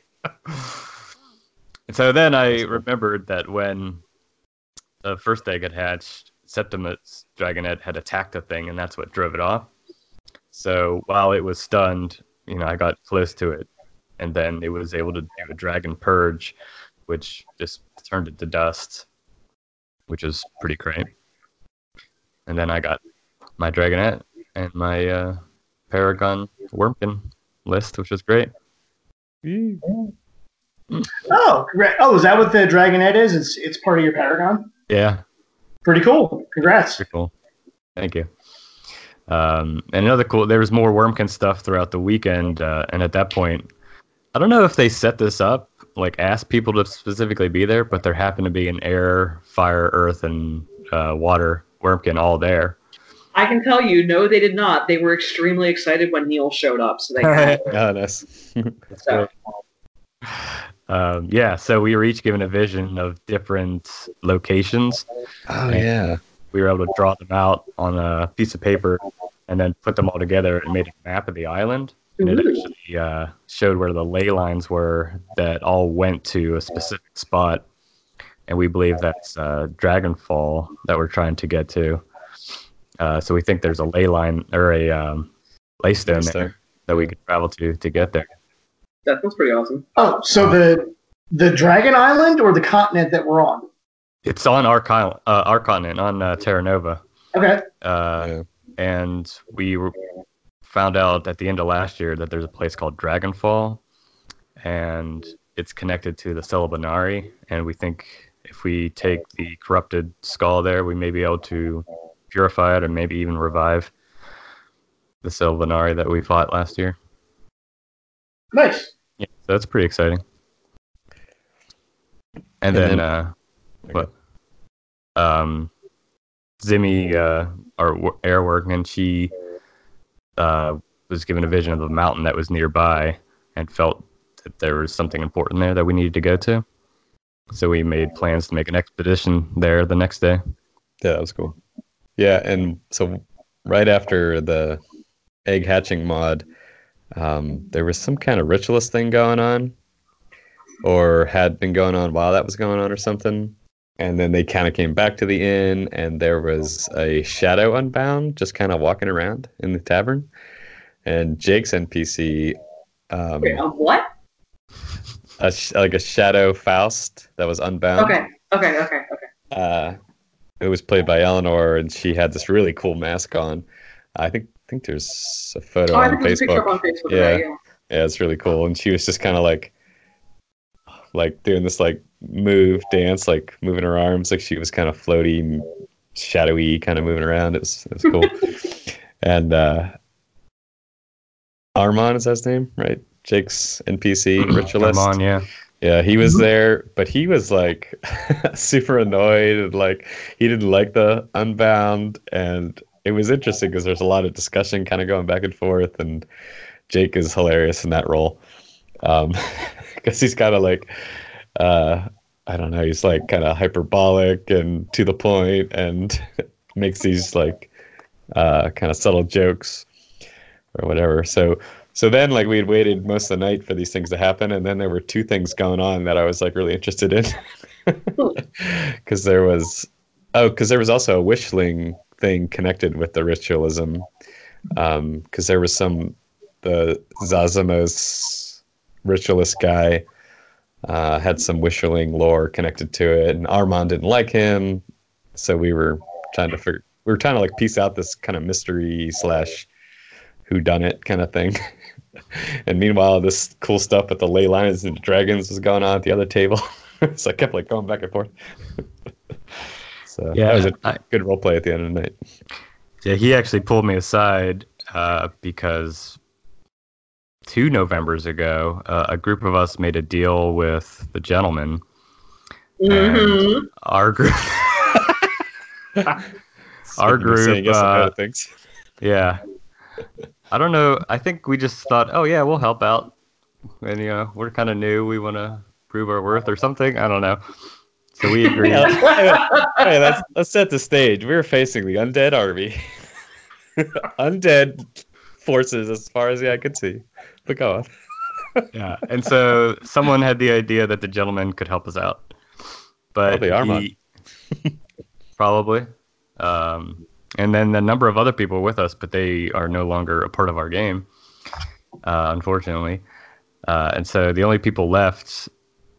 and so then I remembered that when the first egg had hatched, Septima's Dragonet had attacked the thing, and that's what drove it off. So while it was stunned, you know, I got close to it, and then it was able to do a dragon purge, which just turned it to dust, which is pretty great. And then I got my Dragonet and my uh, Paragon Wormkin list, which is great. Oh, congra- oh, is that what the Dragonette is? It's it's part of your Paragon. Yeah, Pretty cool. Congrats. Pretty cool. Thank you. Um, and another cool, there was more Wormkin stuff throughout the weekend, uh, and at that point, I don't know if they set this up, like asked people to specifically be there, but there happened to be an air, fire, earth, and uh, water Wormkin all there. I can tell you, no, they did not. They were extremely excited when Neil showed up, so they [LAUGHS] Oh, nice. so, [LAUGHS] Um, yeah, so we were each given a vision of different locations. oh yeah. We were able to draw them out on a piece of paper and then put them all together and made a map of the island. And it actually uh, showed where the ley lines were that all went to a specific spot, and we believe that's uh, Dragonfall that we're trying to get to. Uh, so we think there's a ley line or a um, ley stone Stone. there that we could travel to to get there. that was pretty awesome. Oh, so the The Dragon Island or the continent that we're on? It's on our, con- uh, our continent, on uh, Terra Nova. Okay. Uh, Yeah. and we were, found out at the end of last year that there's a place called Dragonfall, and it's connected to the Celebinari. And we think if we take the corrupted skull there, we may be able to purify it, or maybe even revive the Celebinari that we fought last year. Nice. Yeah, so that's pretty exciting. And And, then, then- uh, what? Um, Zimmy, uh, our air Wormkin, she uh, was given a vision of a mountain that was nearby and felt that there was something important there that we needed to go to. So we made plans to make an expedition there the next day. Yeah, that was cool. Yeah, and so right after the egg hatching mod, um, there was some kind of ritualist thing going on, or had been going on while that was going on, or something. And then they kind of came back to the inn, and there was a shadow unbound just kind of walking around in the tavern. And Jake's NPC, um, Wait, a what? a sh- like a shadow Faust that was unbound. Okay, okay, okay, okay. uh, it was played by Eleanor, and she had this really cool mask on. I think think there's a photo Oh, I on think there's a picture up Facebook. on Facebook. Yeah. Right, yeah. Yeah, it's really cool. And she was just kind of like, like doing this like move dance, like moving her arms, like she was kind of floaty, shadowy, kind of moving around. It was it was cool. [LAUGHS] and uh, Armand is that his name, right? Jake's NPC ritualist. Armand, yeah. Yeah, he was there, but he was like [LAUGHS] super annoyed and like he didn't like the Unbound, and it was interesting because there's a lot of discussion kind of going back and forth, and Jake is hilarious in that role Um, [LAUGHS] because he's kind of like uh, I don't know, he's like kind of hyperbolic and to the point, and [LAUGHS] makes these like uh, kind of subtle jokes or whatever. So so then, like, we had waited most of the night for these things to happen, and then there were two things going on that I was like really interested in, [LAUGHS] because there was, oh, because there was also a wishling thing connected with the ritualism, because there was some the Zazamos ritualist guy uh, had some wishling lore connected to it, and Armand didn't like him, so we were trying to figure, we were trying to like piece out this kind of mystery slash who done it kind of thing. [LAUGHS] and meanwhile, this cool stuff with the ley lines and dragons was going on at the other table. [LAUGHS] so I kept like going back and forth. [LAUGHS] so Yeah, that was a I- good role play at the end of the night. Yeah, he actually pulled me aside uh, because two Novembers ago, uh, a group of us made a deal with the gentleman. Mhm. Our group, [LAUGHS] Our Speaking saying group, yes uh, things. yeah. I don't know. I think we just thought, oh yeah, we'll help out, and you know, we're kind of new. We want to prove our worth or something. I don't know. So we [LAUGHS] agreed. Yeah, hey, let's let's set the stage. We were facing the undead army, [LAUGHS] undead forces as far as the eye could see. But go on. [LAUGHS] yeah, and so someone had the idea that the gentleman could help us out, but Probably Armand. he- [LAUGHS] probably, um, and then a number of other people were with us, but they are no longer a part of our game, uh, unfortunately. Uh, and so the only people left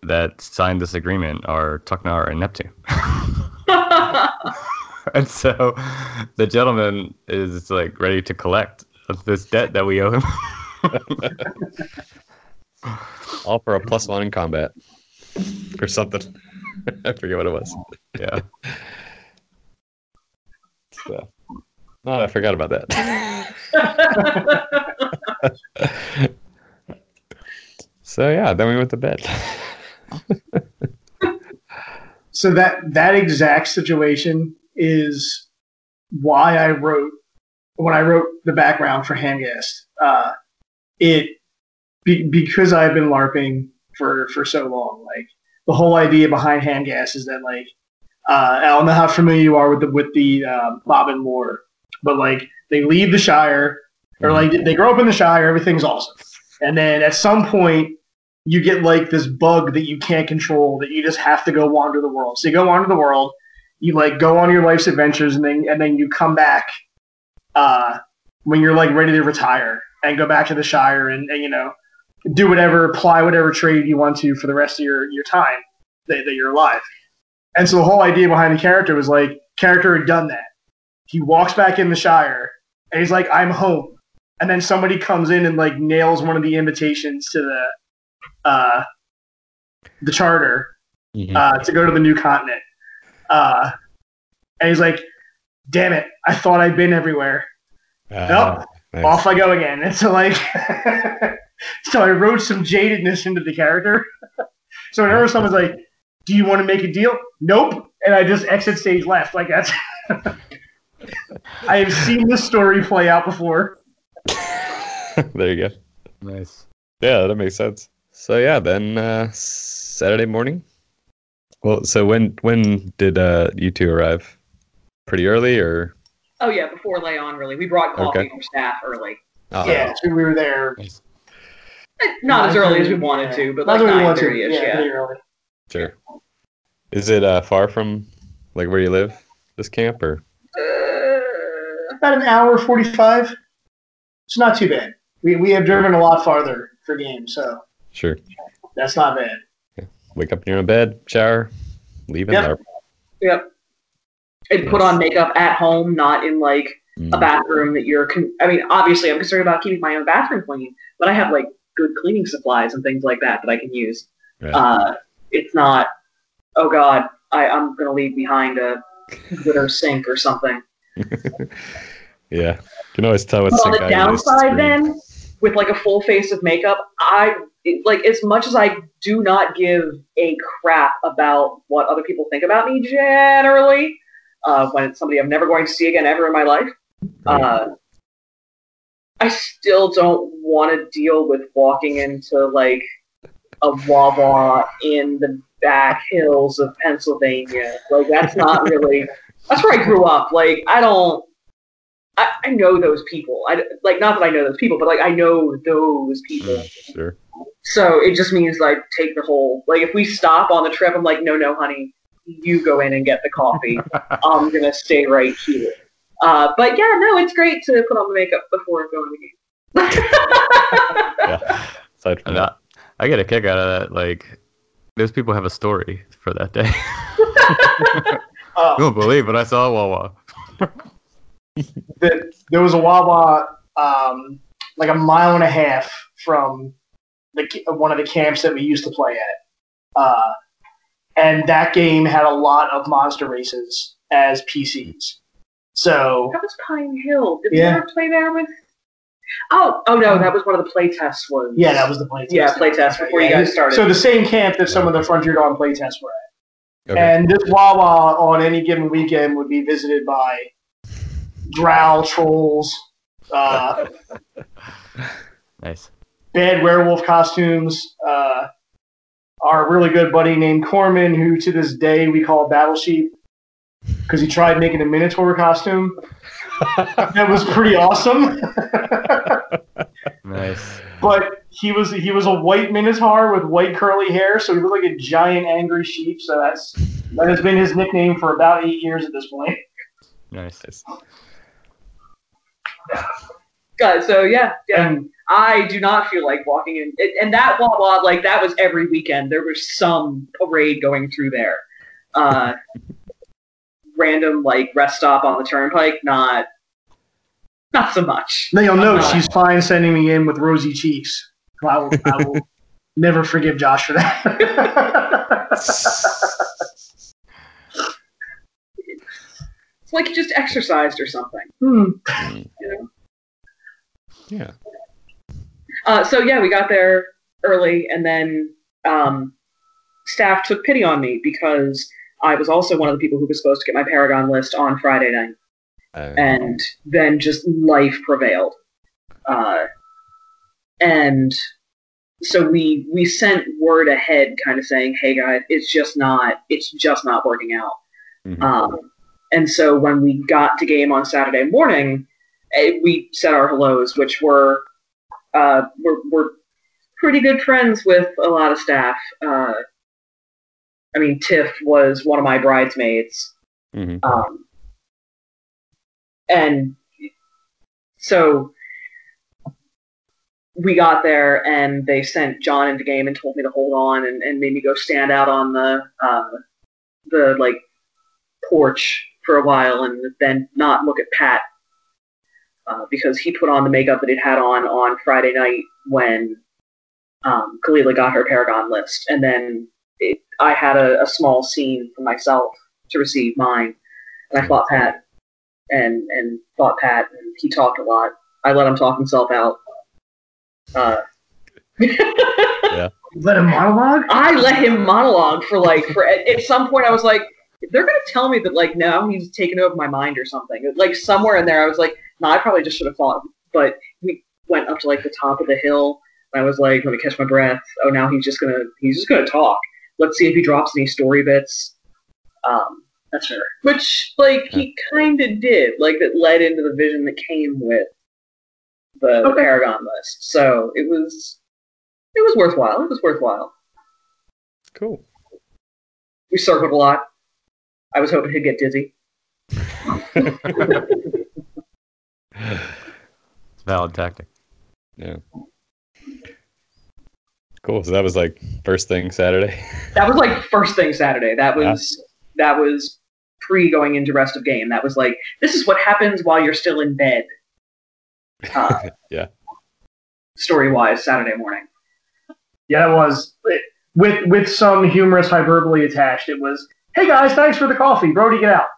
that signed this agreement are Tuknar and Neptune. [LAUGHS] and so the gentleman is like ready to collect this debt that we owe him. [LAUGHS] All for a plus one in combat. Or something. [LAUGHS] I forget what it was. yeah. So. No, I forgot about that. [LAUGHS] so yeah, then we went to bed. So that that exact situation is why I wrote when I wrote the background for Handgast. Uh, it be, because I've been LARPing for for so long. Like the whole idea behind Handgas is that like uh, I don't know how familiar you are with the with the uh, Bobbin lore, but like they leave the Shire or like they grow up in the Shire, everything's awesome, and then at some point you get like this bug that you can't control that you just have to go wander the world. So you go wander the world, you like go on your life's adventures, and then and then you come back uh, when you're like ready to retire and go back to the Shire and, and you know do whatever, apply whatever trade you want to for the rest of your, your time that, that you're alive. And so the whole idea behind the character was like, character had done that. He walks back in the Shire and he's like, I'm home. And then somebody comes in and like nails one of the invitations to the uh, the charter Mhm. uh, to go to the new continent. Uh, and he's like, damn it, I thought I'd been everywhere. Ah, nice. Off I go again. And [LAUGHS] so like [LAUGHS] so I wrote some jadedness into the character. [LAUGHS] so whenever someone's like, Do you want to make a deal? Nope. And I just exit stage left. Like that's I have seen this story play out before. there you go. Nice. Yeah, that makes sense. So yeah, then uh, Saturday morning. Well, so when when did uh, you two arrive? Pretty early, or Oh yeah, before lay on really. We brought coffee Okay. for staff early. oh, Yeah, so we were there. Not as early as we wanted to, but Not like as early as we nine to. thirty ish. Yeah, Yeah. sure. Is it uh, far from like where you live? This camp, or Uh, About an hour forty five. It's not too bad. We we have driven a lot farther for games, so sure? that's not bad. Wake up in your own bed, shower, leave and Yep. LARP. yep. And put on makeup at home, not in like a Mm. bathroom that you're. Con- I mean, obviously, I'm concerned about keeping my own bathroom clean, but I have like good cleaning supplies and things like that that I can use. Right. Uh, it's not. Oh God, I, I'm gonna leave behind a glitter sink or something. [LAUGHS] yeah, you can always tell what But on the downside, then, with like a full face of makeup, I like as much as I do not give a crap about what other people think about me generally. Uh, when it's somebody I'm never going to see again ever in my life, uh, I still don't want to deal with walking into like a Wawa in the back hills of Pennsylvania. Like that's not [LAUGHS] really. That's where I grew up. Like I don't. I, I know those people. I like not that I know those people, but like I know those people. Mm, sure. So it just means like take the whole like if we stop on the trip, I'm like, no, no, honey, you go in and get the coffee. [LAUGHS] I'm gonna stay right here. Uh, but yeah, no, it's great to put on the makeup before going to game. [LAUGHS] Yeah. Aside from that, I, I get a kick out of that. Like, those people have a story for that day. [LAUGHS] Uh, you won't believe what I saw at Wawa. that there was a Wawa um, like a mile and a half from the one of the camps that we used to play at, uh, and that game had a lot of monster races as PCs. So That was Pine Hill. Did Yeah. we ever play there with? Oh, oh no, that was one of the playtest ones. Yeah, that was the playtest. Yeah, playtest before you guys started. So the same camp that some of the Frontier Dawn playtests were at. okay. And this Wawa on any given weekend would be visited by drow trolls, uh, [LAUGHS] Nice. bad werewolf costumes. Uh, our really good buddy named Corman, who to this day we call Battle Sheep because he tried making a Minotaur costume. [LAUGHS] that was pretty awesome. Nice. but he was he was a white Minotaur with white curly hair, so he looked like a giant angry sheep. So that's that has been his nickname for about eight years at this point. Nice. God, so yeah, yeah. And I do not feel like walking in, and- and that Wawa, like that was every weekend. There was some parade going through there. Uh, random like rest stop on the turnpike, not, not so much. now you'll note she's fine sending me in with rosy cheeks. I will, I will [LAUGHS] never forgive Josh for that. [LAUGHS] It's like you just exercised or something. Hmm. You know? yeah. Uh, so yeah, we got there early, and then um, staff took pity on me because I was also one of the people who was supposed to get my Paragon list on Friday night, Uh, and then just life prevailed. Uh, and so we we sent word ahead, kind of saying, "Hey guys, it's just not it's just not working out." mhm. Um, and so when we got to game on Saturday morning, eh, we said our hellos, which were uh, we're, we're pretty good friends with a lot of staff. Uh, I mean, Tiff was one of my bridesmaids, Mhm. um, and so we got there and they sent John into game and told me to hold on and, and made me go stand out on the uh, the like porch for a while and then not look at Pat uh, because he put on the makeup that he'd had on on Friday night when um, Kalila got her Paragon list, and then it, I had a, a small scene for myself to receive mine, and I fought Pat and and fought Pat, and he talked a lot. I let him talk himself out. Uh, [LAUGHS] Let him monologue. I let him monologue for like for at, at some point I was like, they're gonna tell me that like now he's taken over my mind or something. Like somewhere in there I was like, no, I probably just should have fought. But we went up to like the top of the hill and I was like, let me catch my breath. Oh now he's just gonna he's just gonna talk. Let's see if he drops any story bits. Um That's fair. which like he kinda did. Like that led into the vision that came with the, the Okay. Paragon list. So it was it was worthwhile. It was worthwhile. Cool. We circled a lot. I was hoping he'd get dizzy. [LAUGHS] It's a valid tactic. Yeah. Cool. So that was like first thing Saturday. [LAUGHS] That was like first thing Saturday. That was that was pre going into rest of game. That was like this is what happens while you're still in bed. Uh, [LAUGHS] Yeah. Story wise, Saturday morning. Yeah, it was with with some humorous hyperbole attached. It was, "Hey guys, thanks for the coffee, Brody. Get out.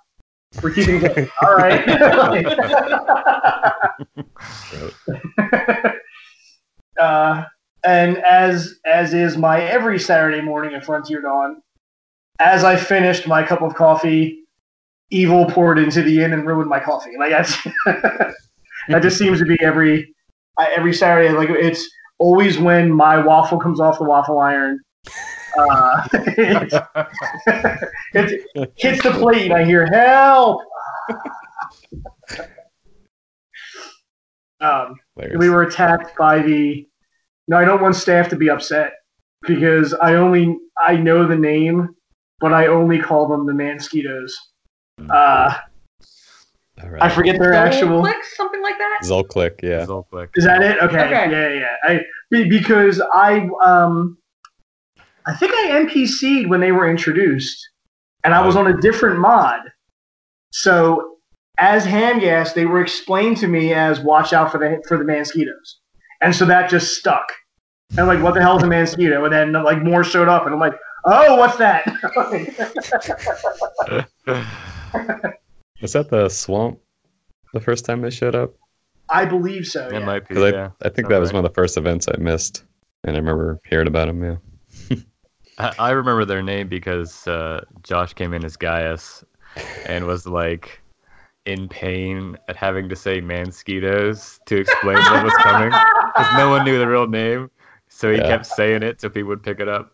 We're keeping it. [LAUGHS] All right." [LAUGHS] uh, and as as is my every Saturday morning at Frontier Dawn, as I finished my cup of coffee, evil poured into the inn and ruined my coffee. Like that's [LAUGHS] that just seems to be every every Saturday. Like it's always when my waffle comes off the waffle iron. Uh, it, it hits the plate and I hear help. [LAUGHS] um, we were attacked by the. No, I don't want staff to be upset because I only I know the name, but I only call them the Mansquitos. Uh, All right. I forget their Double actual. click, something like that. Zolclick, yeah. Zolklick. Is that it? Okay. Okay. Yeah, yeah. I because I um I think I NPC'd when they were introduced, and I was oh. on a different mod. So as Handgas, they were explained to me as watch out for the for the mosquitoes, and so that just stuck. And I'm like, what the hell is a Mansquito? And then like more showed up, and I'm like, oh, what's that? [LAUGHS] Was that the swamp the first time they showed up? I believe so. It Yeah. might be. 'Cause I, yeah. I think sounds that was right. one of the first events I missed. And I remember hearing about them, yeah. I, I remember their name because uh, Josh came in as Gaius and was like in pain at having to say Mansquitos to explain what was coming because no one knew the real name. So he Yeah. kept saying it so people would pick it up.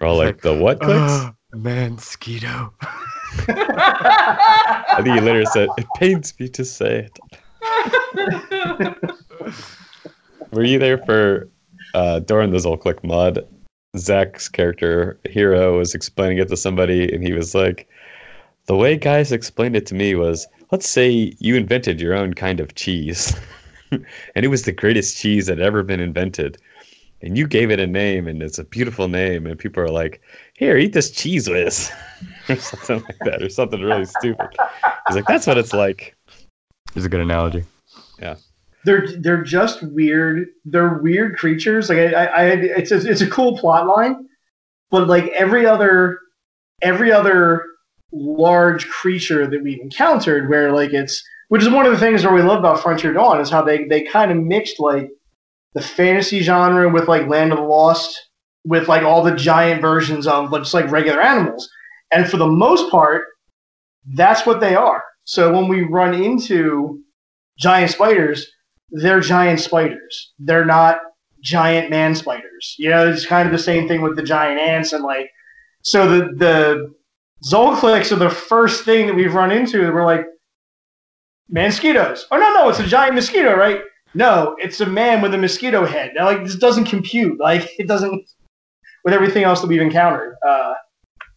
We're all like, the [LAUGHS] what clicks? "Ah, Mansquito. [LAUGHS] I think he later said, it pains me to say it. [LAUGHS] Were you there for uh, during the Zolclick mod? Zach's character hero was explaining it to somebody, and he was like, "The way guys explained it to me was, let's say you invented your own kind of cheese, [LAUGHS] and it was the greatest cheese that ever been invented, and you gave it a name, and it's a beautiful name, and people are like, here, eat this cheese whiz, [LAUGHS] or something like that, or something really stupid." He's like, "That's what it's like." Is a good analogy. They're they're just weird. They're weird creatures. Like I, I, I it's a, it's a cool plot line, but like every other every other large creature that we've encountered, where like it's which is one of the things that we love about Frontier Dawn is how they they kind of mixed like the fantasy genre with like Land of the Lost, with like all the giant versions of just like regular animals, and for the most part, that's what they are. So when we run into giant spiders, they're giant spiders. They're not giant man spiders. You know, it's kind of the same thing with the giant ants and like so the the Zolclicks are the first thing that we've run into we're like mosquitoes. Oh no, no, it's a giant mosquito, right? No, it's a man with a mosquito head. Now, like this doesn't compute. Like it doesn't with everything else that we've encountered. Uh,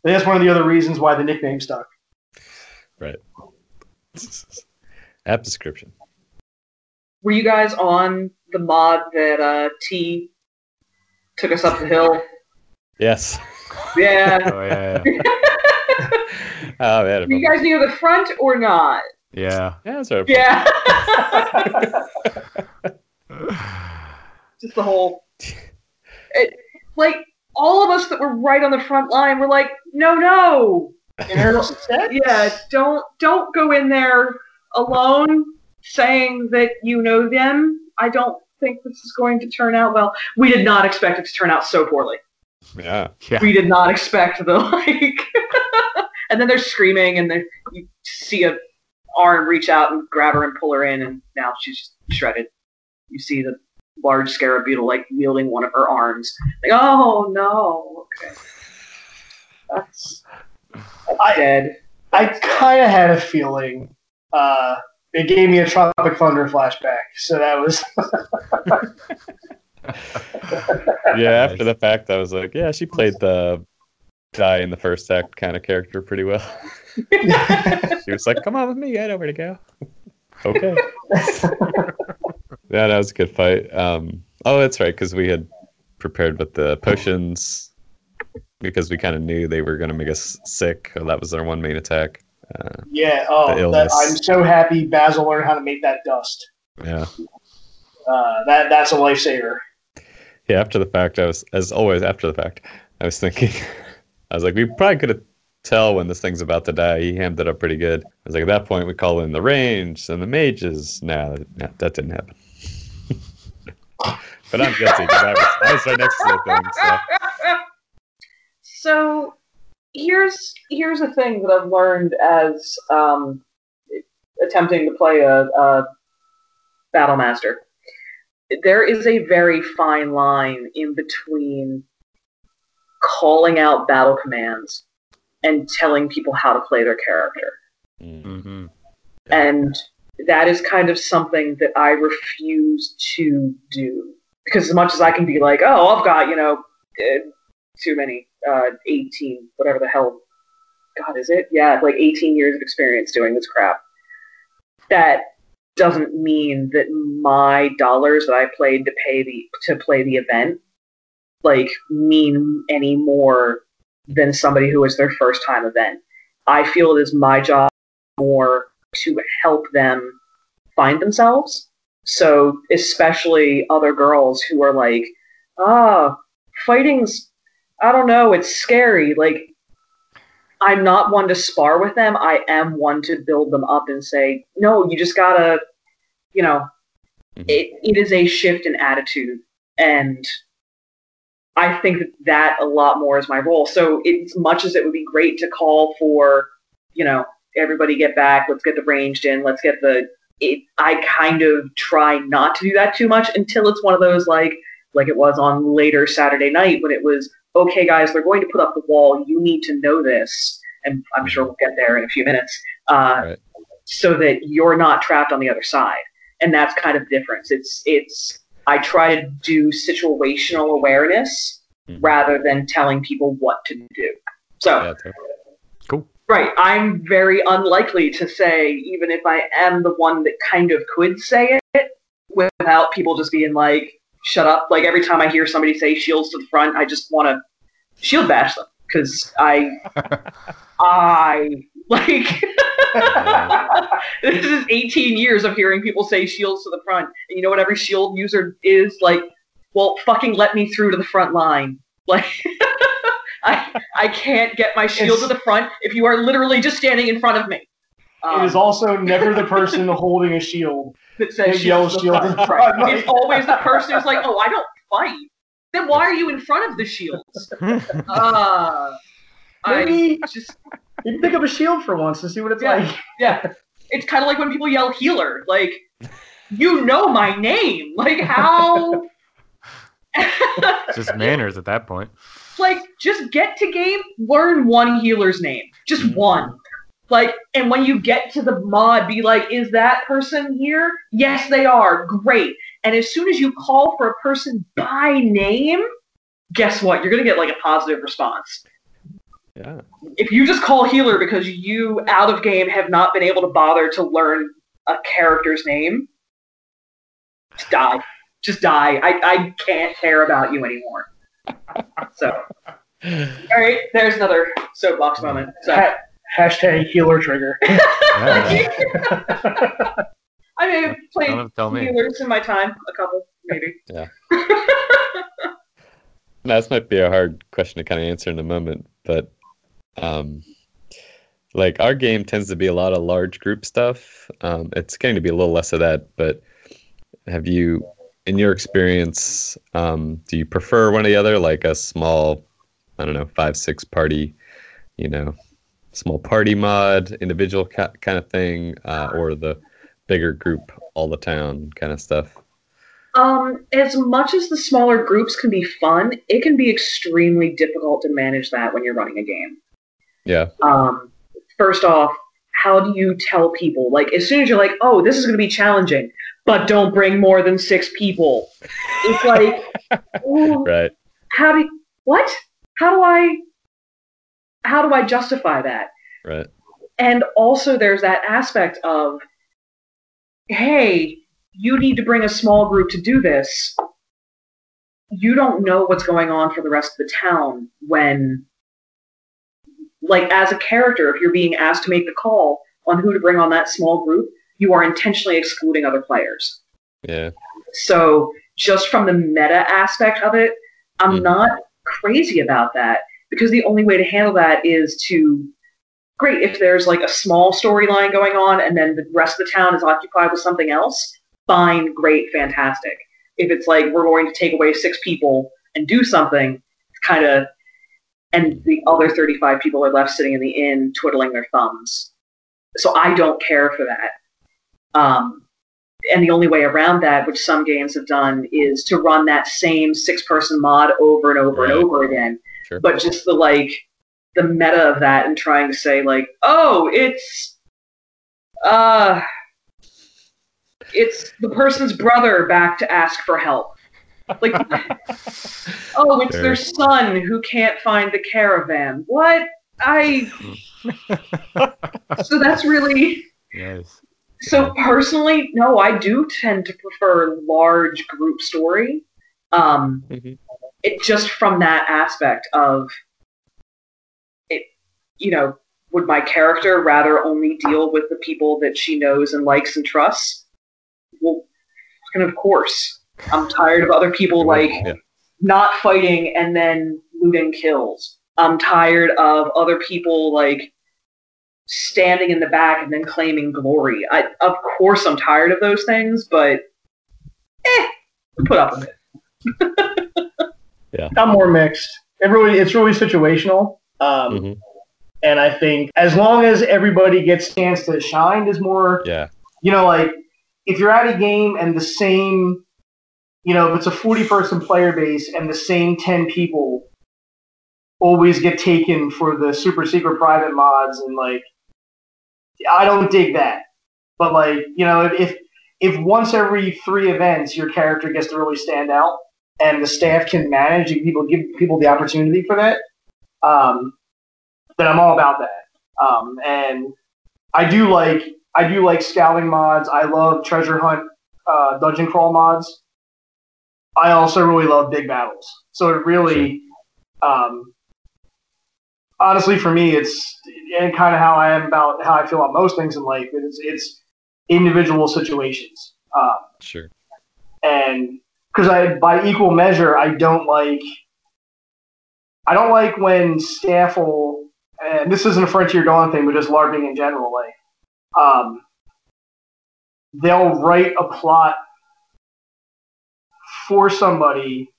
that's one of the other reasons why the nickname stuck. Right. [LAUGHS] App description. Were you guys on the mod that uh, T took us up the hill? Yes. Yeah. [LAUGHS] Oh yeah, yeah. [LAUGHS] oh man. were you guys near the front or not? yeah. Yeah, that's right. Yeah. [LAUGHS] Just the whole. It, like all of us that were right on the front line were like, no, no, yeah, don't don't go in there alone saying that you know them. I don't think this is going to turn out well. We did not expect it to turn out so poorly. Yeah. Yeah. We did not expect the like. [LAUGHS] and then they're screaming, and then you see a arm reach out and grab her and pull her in, and now she's shredded. You see the large scarab beetle like wielding one of her arms. Like, oh no, okay, that's I- dead. I kind of had a feeling. Uh, it gave me a Tropic Thunder flashback, so that was. [LAUGHS] Yeah, after the fact, I was like, yeah, she played the die in the first act kind of character pretty well. [LAUGHS] she was like, come on with me, I know where to go. okay. Yeah, that was a good fight. Um, oh, that's right, because we had prepared with the potions because we kind of knew they were going to make us sick. That was our one main attack. Uh, yeah. The Oh, that. I'm so happy Basil learned how to make that dust. yeah. Uh, that that's a lifesaver. Yeah, after the fact, I was, as always, after the fact, I was thinking, [LAUGHS] I was like, we probably could have tell when this thing's about to die. He hammed it up pretty good. I was like, at that point, we call in the range and the mages. No, no that didn't happen. [LAUGHS] but I'm guilty because I was, I was right next to the thing. So. [LAUGHS] So here's here's a thing that I've learned as um, attempting to play a, a battle master. There is a very fine line in between calling out battle commands and telling people how to play their character. Mm. Mm-hmm. And that is kind of something that I refuse to do. Because as much as I can be like, oh, I've got, you know, uh, too many, uh, 18, whatever the hell. God, is it? Yeah, like 18 years of experience doing this crap. That doesn't mean that my dollars that I played to pay the to play the event like mean any more than somebody who is their first time event. I feel it is my job more to help them find themselves. So, especially other girls who are like, ah, fighting's, I don't know, it's scary. Like, I'm not one to spar with them. I am one to build them up and say, no, you just gotta, you know, Mhm. it, it is a shift in attitude. And I think that that a lot more is my role. So, as much as it would be great to call for, you know, everybody get back, let's get the ranged in, let's get the it I kind of try not to do that too much until it's one of those like like it was on later Saturday night when it was okay guys, they're going to put up the wall, you need to know this and I'm sure we'll get there in a few minutes. Uh, Right. so that you're not trapped on the other side. And that's kind of the difference. It's it's I try to do situational awareness Mhm. rather than telling people what to do. So Yeah, totally. Right. I'm very unlikely to say, even if I am the one that kind of could say it, without people just being like, shut up. Like every time I hear somebody say shields to the front, I just want to shield bash them. Because I, [LAUGHS] I, like, [LAUGHS] this is 18 years of hearing people say shields to the front. And you know what every shield user is? Like, well, fucking let me through to the front line. [LAUGHS] Like, I, I can't get my shield It's- to the front if you are literally just standing in front of me. Um, it is also never the person [LAUGHS] holding a shield. that says They yell shield shield in front. front. It's always the person who's like, "Oh, I don't fight." Then why are you in front of the shields? [LAUGHS] Uh, I Maybe just you can pick up a shield for once and see what it's Yeah. like. yeah. It's kind of like when people yell "healer." Like, you know my name. Like how? [LAUGHS] Just manners at that point. like just get to game, learn one healer's name, just Mhm. one. Like, and when you get to the mod, be like, is that person here? Yes, they are. Great. And as soon as you call for a person by name, guess what? You're gonna get like a positive response. Yeah. If you just call healer because you out of game have not been able to bother to learn a character's name, Just die. Just die. I, I can't care about you anymore. So, [LAUGHS] all right, there's another soapbox moment. So, Ha- hashtag healer trigger. Yeah. [LAUGHS] I may have played Don't have to me. healers in my time, a couple, maybe. [LAUGHS] Yeah. [LAUGHS] now, this might be a hard question to kind of answer in a moment, but um, like our game tends to be a lot of large group stuff. Um, it's getting to be a little less of that, but have you, in your experience, um, do you prefer one or the other, like a small, I don't know, five, six party, you know, small party mod, individual ca- kind of thing, uh, or the bigger group, all the town kind of stuff? Um, as much as the smaller groups can be fun, it can be extremely difficult to manage that when you're running a game. Yeah. Um, first off, how do you tell people? Like, as soon as you're like, oh, this is going to be challenging, but don't bring more than six people. It's like, [LAUGHS] Right. how do you, what? How do I, how do I justify that? Right. And also, there's that aspect of, hey, you need to bring a small group to do this. You don't know what's going on for the rest of the town when, like, as a character, if you're being asked to make the call on who to bring on that small group, you are intentionally excluding other players. Yeah. So, just from the meta aspect of it, I'm Mhm. not crazy about that because the only way to handle that is to great if there's like a small storyline going on and then the rest of the town is occupied with something else fine great fantastic. If it's like we're going to take away six people and do something it's kind of and the other 35 people are left sitting in the inn twiddling their thumbs. So i don't care for that. Um, and the only way around that which some games have done is to run that same six person mod over and over and over again Sure. but just the like the meta of that and trying to say like oh it's uh it's the person's brother back to ask for help like [LAUGHS] oh it's their son who can't find the caravan what i [LAUGHS] so that's really Yes. so personally, no, I do tend to prefer large group story. Um, Mhm. It just from that aspect of it, you know, would my character rather only deal with the people that she knows and likes and trusts? Well, and of course, I'm tired of other people like Yeah. not fighting and then looting kills. I'm tired of other people like standing in the back and then claiming glory. I, of course, I'm tired of those things, but eh, put up with it. [LAUGHS] I'm more mixed. It really, it's really situational. Um, Mhm. And I think as long as everybody gets a chance to shine, is more Yeah. you know, like if you're at a game and the same, you know, if it's a 40 person player base and the same 10 people always get taken for the super secret private mods and like, I don't dig that. But like, you know, if, if, if once every three events your character gets to really stand out and the staff can manage and people give people the opportunity for that, um, then I'm all about that. Um, and I do like I do like scouting mods. I love treasure hunt, uh, dungeon crawl mods. I also really love big battles. So it really, um, honestly, for me, it's and kind of how I am about how I feel about most things in life. It's it's individual situations, um, Sure. and because I by equal measure, I don't like. I don't like when staff will, and this isn't a Frontier Dawn thing, but just LARPing in general. Like, um, they'll write a plot for somebody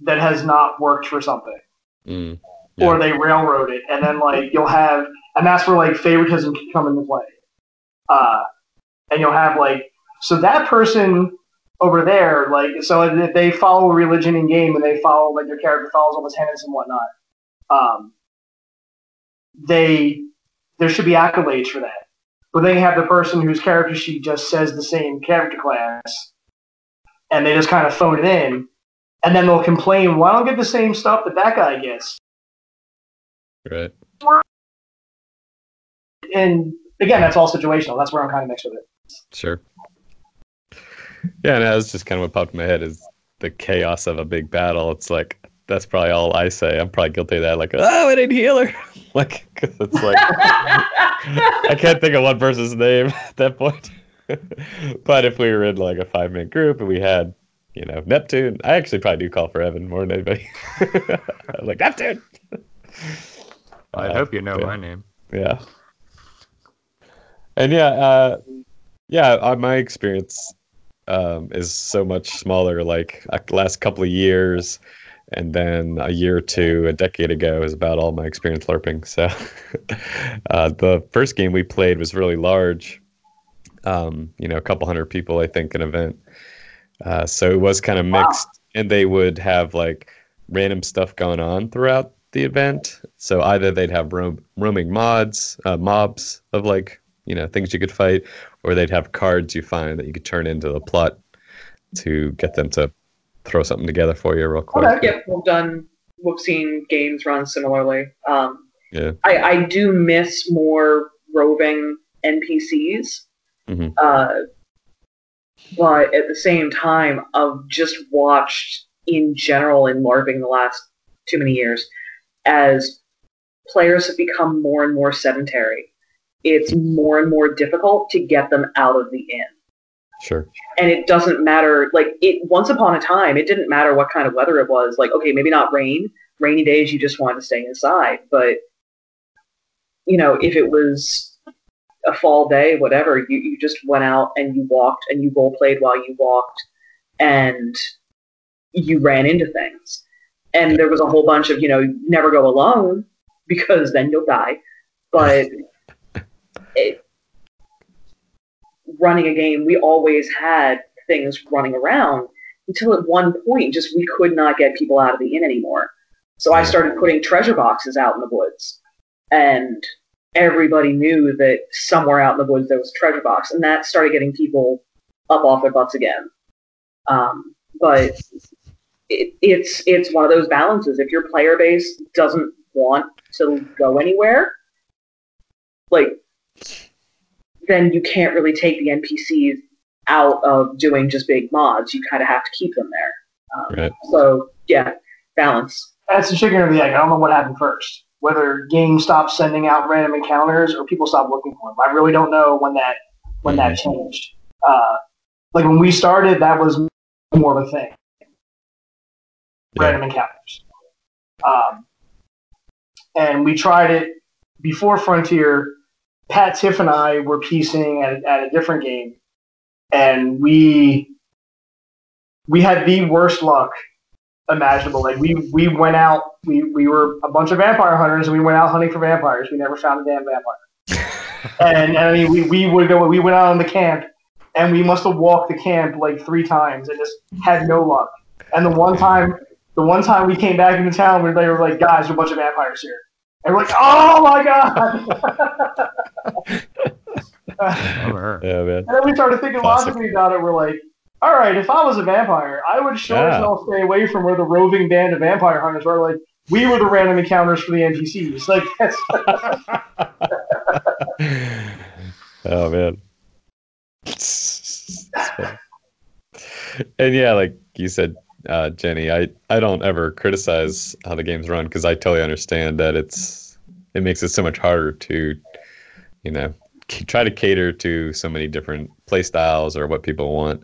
that has not worked for something, Mm. or they railroad it, and then like you'll have, and that's where like favoritism can come into play. Uh, and you'll have like, so that person over there, like, so if they follow a religion in game and they follow like their character follows all the tenets and whatnot, um, they there should be accolades for that. But then you have the person whose character sheet just says the same character class, and they just kind of phone it in, and then they'll complain, "Well, I don't get the same stuff that that guy gets." Right. And again, that's all situational. That's where I'm kind of mixed with it. Sure. Yeah, and that was just kind of what popped in my head is the chaos of a big battle. It's like that's probably all I say. I'm probably guilty of that. Like, oh, I didn't heal her. [LAUGHS] like, 'cause it's like I can't think of one person's name [LAUGHS] at that point. [LAUGHS] but if we were in like a five man group and we had, you know, Neptune, I actually probably do call for Evan more than anybody. like Neptune. I Uh, hope you know my name. Yeah. And yeah, uh, yeah, uh, my experience um, is so much smaller. Like uh, last couple of years, and then a year or two, a decade ago, is about all my experience LARPing. So [LAUGHS] uh, the first game we played was really large. Um, you know, a couple hundred people, I think, an event. Uh, so it was kind of mixed, and they would have like random stuff going on throughout the event. So either they'd have roam, roaming mods, uh, mobs of like you know things you could fight, or they'd have cards you find that you could turn into the plot to get them to throw something together for you real quick. Okay. Yep, we've done. We've seen games run similarly. Um, Yeah. I, I do miss more roving NPCs. Mhm. Uh, but at the same time, I've just watched in general in LARPing the last too many years as players have become more and more sedentary. It's more and more difficult to get them out of the inn. Sure. and it doesn't matter like it once upon a time it didn't matter what kind of weather it was. Like okay maybe not rain. Rainy days you just wanted to stay inside. But you know if it was a fall day whatever you, you just went out and you walked and you role played while you walked and you ran into things. And there was a whole bunch of you know never go alone because then you'll die. But it, running a game, we always had things running around until at one point, just we could not get people out of the inn anymore. So I started putting treasure boxes out in the woods, and everybody knew that somewhere out in the woods there was a treasure box, and that started getting people up off their butts again. Um, but it, it's it's one of those balances. If your player base doesn't want to go anywhere, like then you can't really take the NPCs out of doing just big mods. You kind of have to keep them there. Um, Right. So yeah, balance. That's the chicken or the egg. I don't know what happened first. Whether games stopped sending out random encounters or people stopped looking for them. I really don't know when that when that changed. Uh, like when we started, that was more of a thing. Random encounters. Um, and we tried it before Frontier. Pat Tiff and I were piecing at, at a different game, and we we had the worst luck imaginable. Like we we went out, we we were a bunch of vampire hunters, and we went out hunting for vampires. We never found a damn vampire. [LAUGHS] and, and I mean, we we would go. We went out on the camp, and we must have walked the camp like three times, and just had no luck. And the one time, the one time we came back into town, where they were like, "Guys, there's a bunch of vampires here," and we're like, "Oh my god!" [LAUGHS] Yeah, man. And then we started thinking Classic. logically about it. We're like, all right, if I was a vampire, I would sure as hell stay away from where the roving band of vampire hunters were. Like, we were the random encounters for the NPCs. [LAUGHS] Like, that's, [LAUGHS] oh man. And yeah, like you said, uh, Jenny, I, I don't ever criticize how the games run because I totally understand that it's it makes it so much harder to, you know, c- try to cater to so many different play styles or what people want.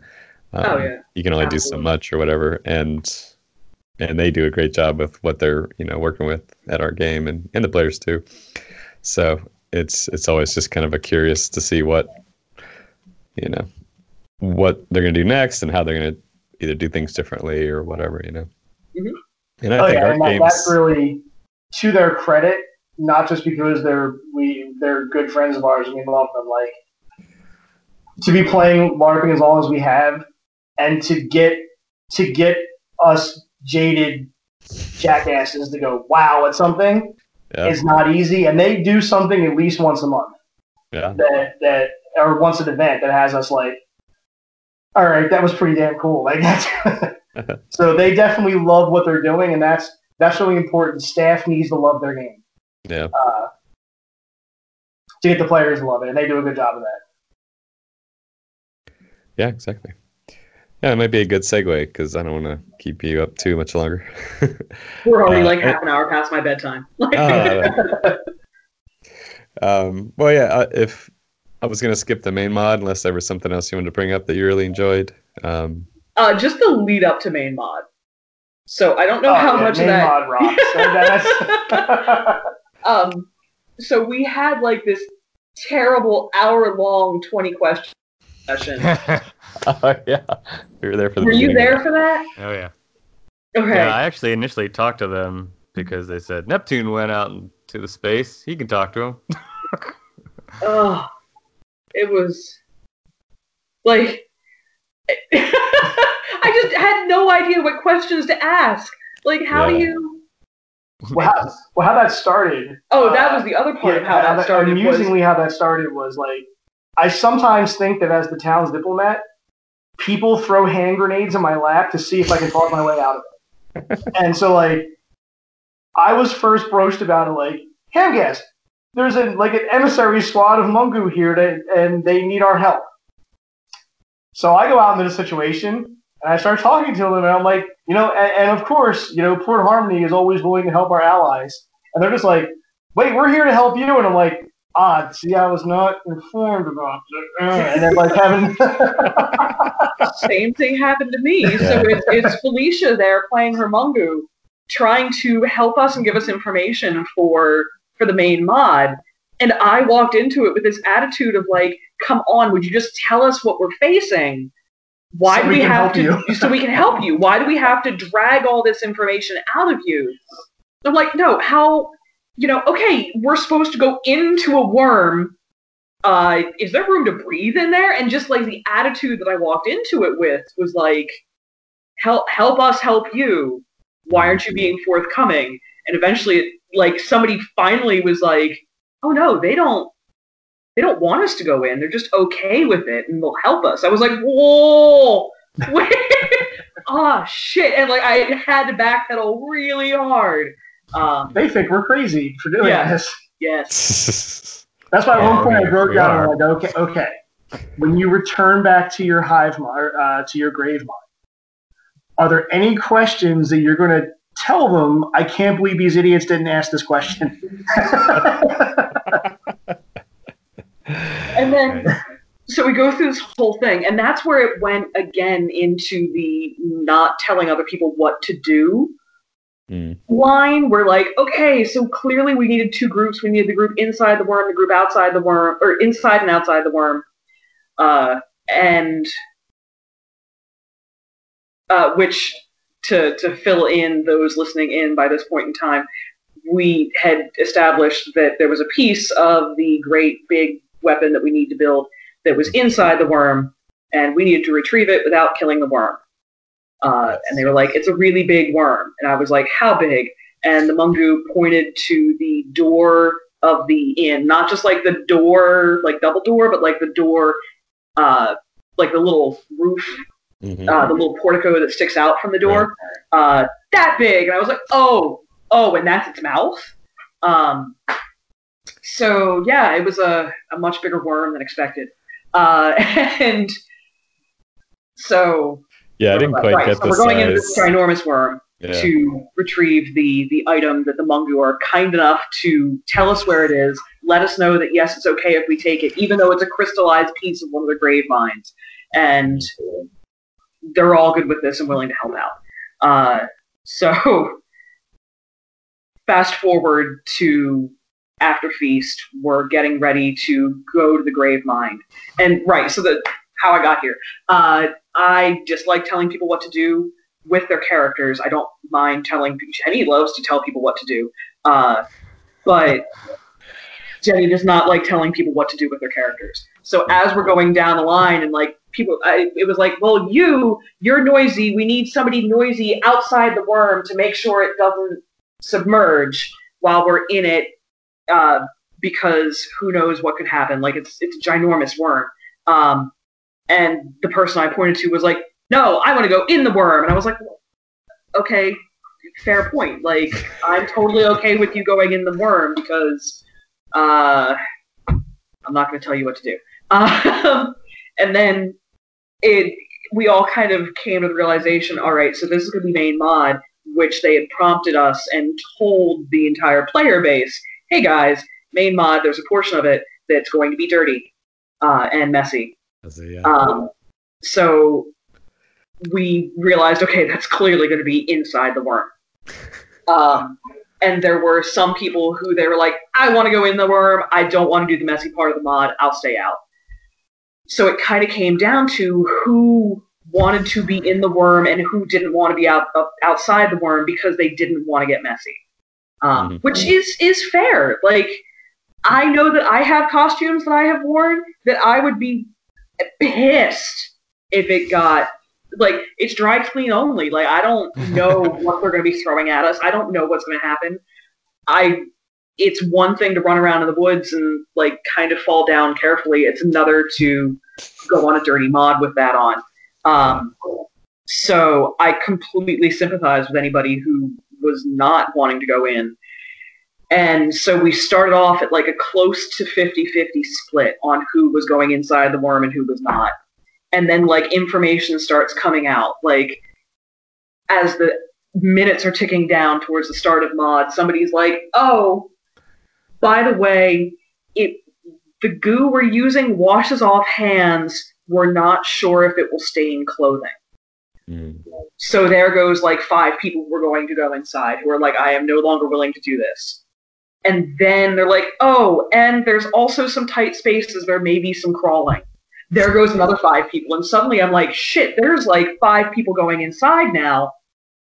Um, Oh, yeah. You can only do so much or whatever, and and they do a great job with what they're you know working with at our game and and the players too. So it's it's always just kind of a curious to see what you know what they're gonna do next and how they're gonna either do things differently or whatever you know. Mhm. And I oh think yeah, our games. that's really to their credit. Not just because they're we they're good friends of ours and we love them. Like to be playing LARPing as long as we have, and to get to get us jaded jackasses to go wow at something yeah, is not easy. And they do something at least once a month. yeah, that that or once an event that has us like, all right, that was pretty damn cool. Like that's [LAUGHS] so they definitely love what they're doing, and that's that's really important. Staff needs to love their game yeah. uh, to get the players to love it, and they do a good job of that. Yeah, exactly. Yeah, it might be a good segue because I don't want to keep you up too much longer. [LAUGHS] We're already Uh, like half an hour past my bedtime. Like, [LAUGHS] Ah, um, well, yeah. Uh, if I was gonna skip the main mod, unless there was something else you wanted to bring up that you really enjoyed. Um, uh, just the lead up to main mod. So I don't know Oh, how yeah, much of main that. mod rocks. [LAUGHS] Um, so we had like this terrible hour long twenty question session. [LAUGHS] oh yeah, we were there for the. Were you there for that? oh yeah. Okay. Yeah, I actually initially talked to them because they said Neptune went out into the space. He can talk to him. [LAUGHS] Oh, it was like [LAUGHS] I just had no idea what questions to ask. Like, how do you? well, how, well, how that started. Oh, that uh, was the other part of how how that started. Was, Amusingly, how that started was like, I sometimes think that as the town's diplomat, people throw hand grenades in my lap to see if I can talk my way out of it. [LAUGHS] and so, like, I was first broached about it, like, Hamgas, there's a like an emissary squad of Mungu here, to, and they need our help. So I go out into the situation, and I start talking to them, and I'm like, you know, and, and of course, you know, Port Harmony is always willing to help our allies, and they're just like, wait, we're here to help you, and I'm like, ah, see, I was not informed about it, Uh, and then like having, [LAUGHS] same thing happened to me. So Yeah. it's, it's Felicia there playing her Mungu, trying to help us and give us information for for the main mod. And I walked into it with this attitude of like, "Come on, would you just tell us what we're facing? Why So do we we have to? [LAUGHS] so we can help you. Why do we have to drag all this information out of you?" I'm like, "No, how? You know, okay, we're supposed to go into a worm." uh, is there room to breathe in there? And just like the attitude that I walked into it with was like, help, help us help you. Why aren't you being forthcoming? And eventually, it, like somebody finally was like, oh no, they don't, they don't want us to go in. They're just okay with it, and they'll help us. I was like, whoa, wait, [LAUGHS] ah shit, and like I had to backpedal really hard. Um, they think we're crazy for doing Yeah. this. yes, [LAUGHS] That's why at Yeah, one point I broke down and I was like, okay, okay. When you return back to your hive mind, uh, to your grave mind, are there any questions that you're going to tell them? I can't believe these idiots didn't ask this question. [LAUGHS] and then so we go through this whole thing and that's where it went again into the not telling other people what to do Mm. line we're like okay so clearly we needed two groups we needed the group inside the worm the group outside the worm or inside and outside the worm uh, and uh, which to to fill in those listening in by this point in time we had established that there was a piece of the great big weapon that we need to build that was inside the worm, and we needed to retrieve it without killing the worm. Uh, and they were like, "It's a really big worm," and I was like, "How big?" And the Mungu pointed to the door of the inn, not just like the door, like double door, but like the door, uh, like the little roof Mhm. uh, the little portico that sticks out from the door, uh, that big. And I was like, oh, oh, and that's its mouth. Um, so yeah, it was a, a much bigger worm than expected. Uh, [LAUGHS] and so yeah, I didn't quite right, get so the we're going into this size. ginormous worm Yeah. to retrieve the the item that the Mungu are kind enough to tell us where it is, let us know that yes, it's okay if we take it, even though it's a crystallized piece of one of the grave minds. And they're all good with this and willing to help out. Uh, so [LAUGHS] fast forward to after feast, we're getting ready to go to the grave mind. And right, so the how I got here. Uh, I just like telling people what to do with their characters. I don't mind telling any loves to tell people what to do. Uh, but Jenny does not like telling people what to do with their characters. So as we're going down the line and like people I, it was like, well, you you're noisy. We need somebody noisy outside the worm to make sure it doesn't submerge while we're in it uh, because who knows what could happen. Like it's it's a ginormous worm. Um, and the person I pointed to was like, "No, I want to go in the worm." And I was like, "Okay, fair point. Like I'm totally okay with you going in the worm because uh, I'm not going to tell you what to do." Um, [LAUGHS] and then it we all kind of came to the realization, all right, so this is going to be main mod, which they had prompted us and told the entire player base, hey guys, main mod, there's a portion of it that's going to be dirty uh, and messy. A, yeah. Um, so we realized, okay, that's clearly going to be inside the worm. [LAUGHS] Um, and there were some people who they were like, I want to go in the worm. I don't want to do the messy part of the mod. I'll stay out. So it kind of came down to who wanted to be in the worm and who didn't want to be out uh, outside the worm because they didn't want to get messy, um, Mhm. which is is fair. Like I know that I have costumes that I have worn that I would be pissed if it got like it's dry clean only. Like I don't [LAUGHS] know what they're going to be throwing at us. I don't know what's going to happen. I it's one thing to run around in the woods and like kind of fall down carefully. It's another to go on a dirty mod with that on. Um, so I completely sympathize with anybody who was not wanting to go in. And so we started off at like a close to 50 50 split on who was going inside the worm and who was not. And then like information starts coming out. Like as the minutes are ticking down towards the start of mod, somebody's like, oh, by the way, it the goo we're using washes off hands. We're not sure if it will stain clothing. Mm. So there goes like five people who are going to go inside who are like, I am no longer willing to do this. And then they're like, oh, and there's also some tight spaces there may be some crawling. There goes another five people. And suddenly I'm like, shit, there's like five people going inside now.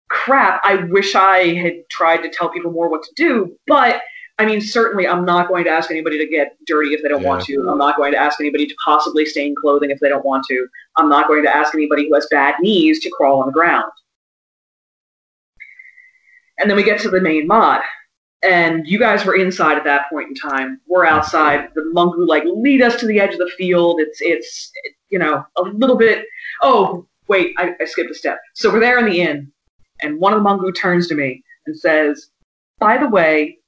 Crap, I wish I had tried to tell people more what to do. But I mean, certainly I'm not going to ask anybody to get dirty if they don't want to. I'm not going to ask anybody to possibly stain clothing if they don't want to. I'm not going to ask anybody who has bad knees to crawl on the ground. And then we get to the main mod. And you guys were inside at that point in time. We're outside. The Mungu like lead us to the edge of the field. It's it's you know a little bit. Oh wait, I, I skipped a step. So we're there in the inn, and one of the Mungu turns to me and says, "By the way,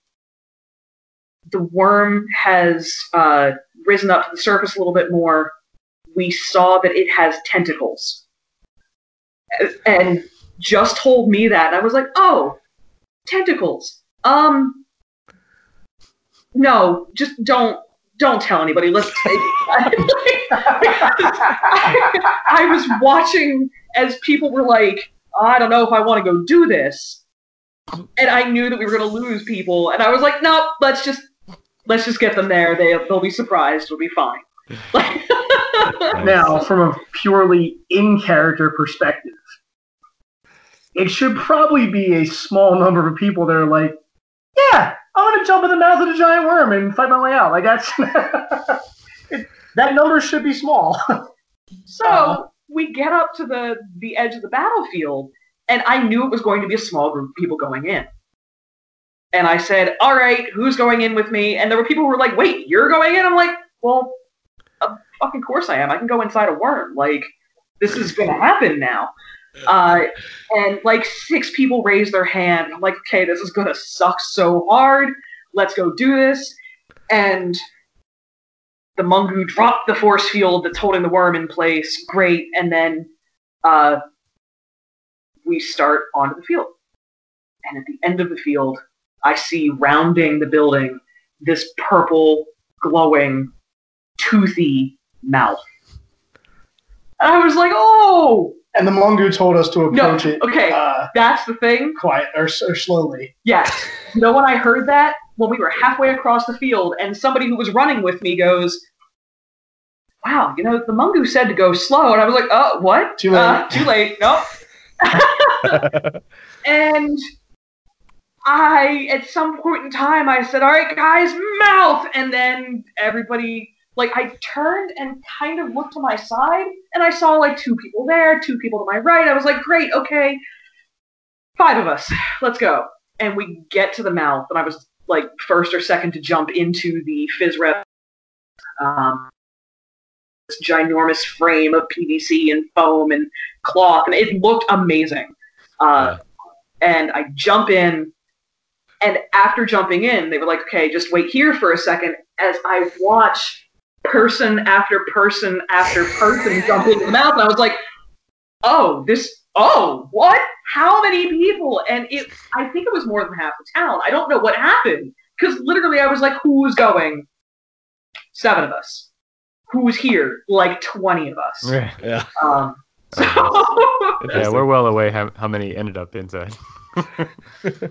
the worm has uh, risen up to the surface a little bit more. We saw that it has tentacles. And just told me that. I was like, oh, tentacles. Um, no, just don't. Don't tell anybody. Let's. [LAUGHS] I, I was watching as people were like, I don't know if I want to go do this, and I knew that we were going to lose people, and I was like, no, let's just let's just get them there. They they'll be surprised. It'll be fine. [LAUGHS] [LAUGHS] Now, from a purely in character perspective, it should probably be a small number of people that are like, yeah, I'm to jump in the mouth of the giant worm and fight my way out. Like, that's. [LAUGHS] it, that number should be small. [LAUGHS] So we get up to the the edge of the battlefield, and I knew it was going to be a small group of people going in. And I said, "All right, who's going in with me?" And there were people who were like, "Wait, you're going in?" I'm like, "Well, of fucking course I am. I can go inside a worm. Like, this is going to happen now." Uh, and like six people raised their hand. I'm like, "Okay, this is to suck so hard. Let's go do this." And the Mungu dropped the force field that's holding the worm in place. Great. And then uh, we start onto the field. And at the end of the field, I see rounding the building this purple, glowing, toothy mouth. And I was like, oh! And the Mungu told us to No, approach it okay. uh, That's the thing. quiet or, or slowly. Yes. You know when I heard that? When we were halfway across the field, and somebody who was running with me goes, Wow, you know, the Mungu said to go slow. And I was like, Oh, what? Too late. Uh, too late. Nope. [LAUGHS] [LAUGHS] and I, at some point in time, I said, All right, guys, mouth. And then everybody, like, I turned and kind of looked to my side, and I saw like two people there, two people to my right. I was like, Great, okay. Five of us. Let's go. And we get to the mouth, and I was like first or second to jump into the phys rep. Um, this ginormous frame of PVC and foam and cloth, and it looked amazing. Uh, And I jump in, and after jumping in, they were like, "Okay, just wait here for a second as I watch person after person after person jump into the mouth, and I was like, oh, this, oh, what? How many people? And it, I think it was more than half the town. I don't know what happened because literally I was like, who's going? Seven of us. Who's here? Like twenty of us. Yeah, Yeah. Um, so [LAUGHS] yeah, we're well away how, how many ended up inside. [LAUGHS] That's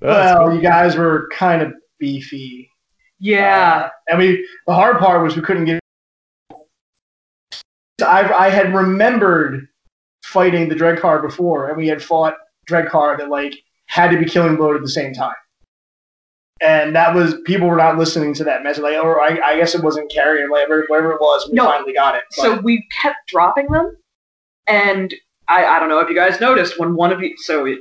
well, you guys were kind of beefy. Yeah, I mean, the hard part was we couldn't get. I, I had remembered fighting the Dread card before, and we had fought Dread card that like had to be killing blow at the same time. And that was people were not listening to that message. Like, or I, I guess it wasn't carrying whatever whatever it was. We No. finally got it. so we kept dropping them, and I, I don't know if you guys noticed when one of you. So it,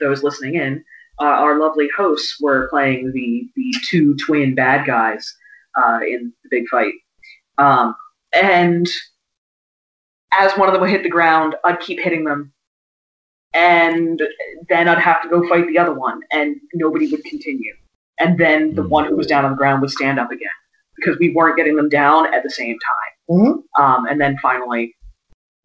those listening in, uh, our lovely hosts were playing the the two twin bad guys uh, in the big fight, um, and as one of them would hit the ground, I'd keep hitting them, and then I'd have to go fight the other one, and nobody would continue, and then the Hmm. one who was down on the ground would stand up again because we weren't getting them down at the same time. Mhm. Um, and then finally,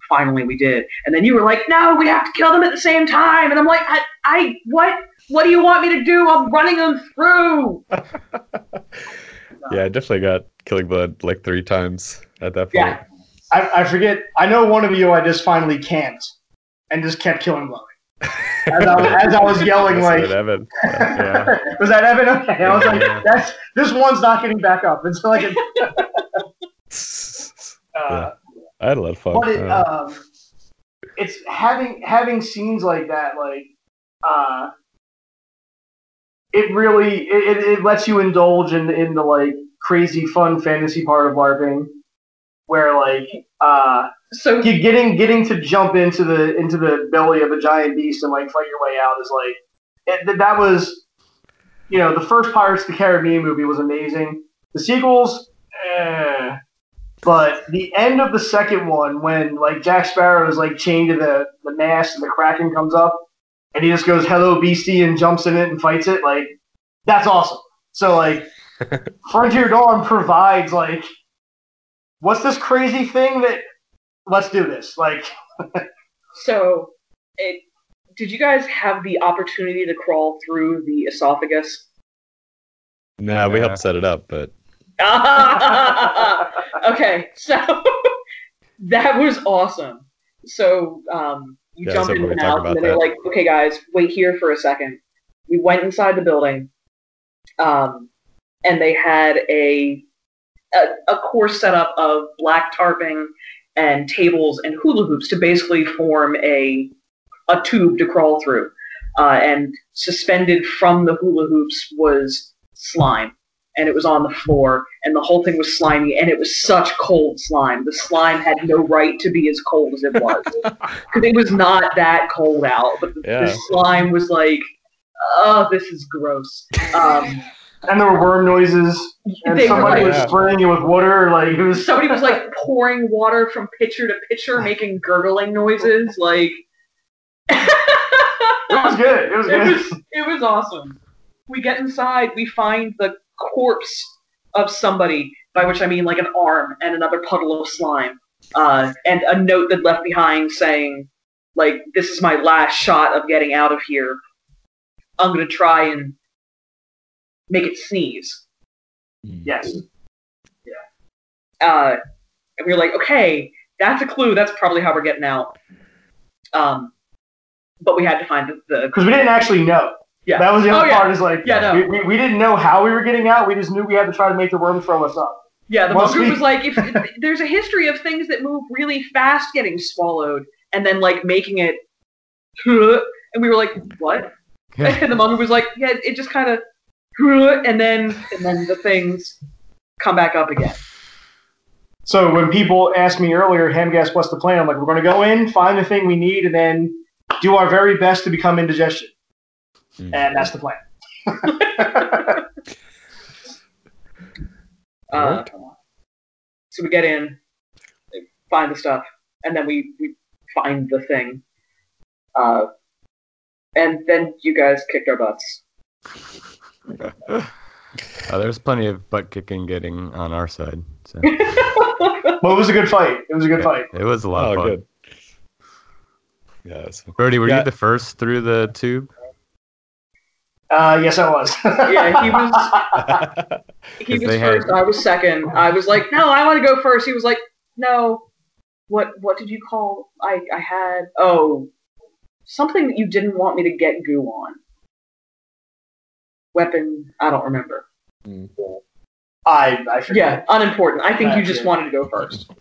finally we did. And then you were like, "No, we have to kill them at the same time." And I'm like, "I, I what? What do you want me to do? I'm running them through." [LAUGHS] Yeah, I definitely got killing blood like three times at that point. Yeah. I, I forget. I know one of you I just finally camped and just kept killing blowing. As I, was- [LAUGHS] as I was yelling, That's like, what Evan. [LAUGHS] Yeah. was that Evan? Okay, I was like, Yeah. that's this one's not getting back up. It's like, a, uh, I had a lot of fun. but it, Uh, um, it's having having scenes like that, like, uh, it really it, it, lets you indulge in in the like crazy fun fantasy part of LARPing, where like uh, So you getting getting to jump into the into the belly of a giant beast and like fight your way out is like it, that was you know the first Pirates of the Caribbean movie was amazing. The sequels, eh. but the end of the second one when like Jack Sparrow is like chained to the the mast and the Kraken comes up and he just goes hello beastie and jumps in it and fights it like that's awesome. So like [LAUGHS] Frontier Dawn provides like what's this crazy thing that let's do this like [LAUGHS] so it. Did you guys have the opportunity to crawl through the esophagus? nah, we helped set it up, but [LAUGHS] okay, so that was awesome. So um, you Yeah, jump in and out, and then they're like, "Okay, guys, wait here for a second. We went inside the building, um, and they had a, a a course setup of black tarping and tables and hula hoops to basically form a a tube to crawl through. Uh, and suspended from the hula hoops was slime and it was on the floor, and the whole thing was slimy, and it was such cold slime. The slime had no right to be as cold as it was, [LAUGHS] because it was not that cold out. But the, Yeah. the slime was like, oh, this is gross. Um, and there were worm noises and They somebody like- was spraying it with water like it was somebody was like [LAUGHS] pouring water from pitcher to pitcher, making gurgling noises. Like, it was good it was [LAUGHS] it was it was awesome. We get inside, we find the corpse of somebody, by which I mean like an arm and another puddle of slime, uh, and a note that left behind saying, like, this is my last shot of getting out of here. I'm gonna try and make it sneeze. yes Uh, and we are like, okay, that's a clue. That's probably how we're getting out. Um, but we had to find the, the because we didn't actually know Yeah. that was the other Oh, yeah. part is like Yeah, no. we, we, we didn't know how we were getting out we just knew we had to try to make the worm throw us up Yeah, the Once group we- was like, if, if [LAUGHS] there's a history of things that move really fast getting swallowed, and then like making it, [LAUGHS] and we were like, what? Yeah. [LAUGHS] And the monk was like, yeah, it just kind of, and then and then the things come back up again. so when people asked me earlier hamgas what's the plan i'm like we're going to go in find the thing we need and then do our very best to become indigestion Mm. and that's the plan [LAUGHS] Uh, so we get in, find the stuff, and then we, we find the thing. Uh, and then you guys kicked our butts. Uh, there's plenty of butt kicking getting on our side. So. [LAUGHS] But it was a good fight. It was a good fight. It was a lot Oh, of fun. good. Yeah, Brody, were Yeah. you the first through the tube? Uh, yes, I was. Yeah, he was. [LAUGHS] He 'Cause was they had- I was second. I was like, no, I want to go first. He was like, no. What What did you call? I I had oh something that you didn't want me to get goo on. Weapon. I don't remember. I I forget. Yeah, unimportant. I think you Uh, just yeah. wanted to go first.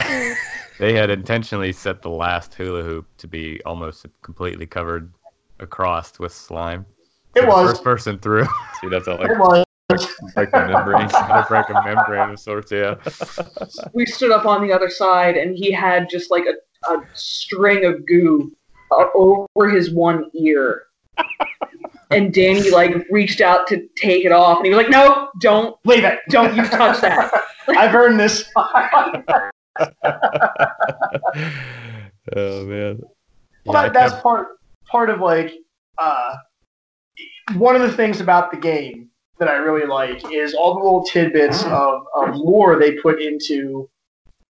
[LAUGHS] They had intentionally set the last hula hoop to be almost completely covered across with slime. It was. First person through. So you'd have to like It was. break the membrane. Had break a membrane of sorts, yeah. [LAUGHS] We stood up on the other side, and he had just like a, a string of goo uh, over his one ear. [LAUGHS] And Danny like reached out to take it off, and he was like, "No, don't, Leave it. don't you touch that." [LAUGHS] I've earned this. oh man. Well, Yeah, I that, that's kept- part part of like uh, one of the things about the game that I really like is all the little tidbits mm. of, of lore they put into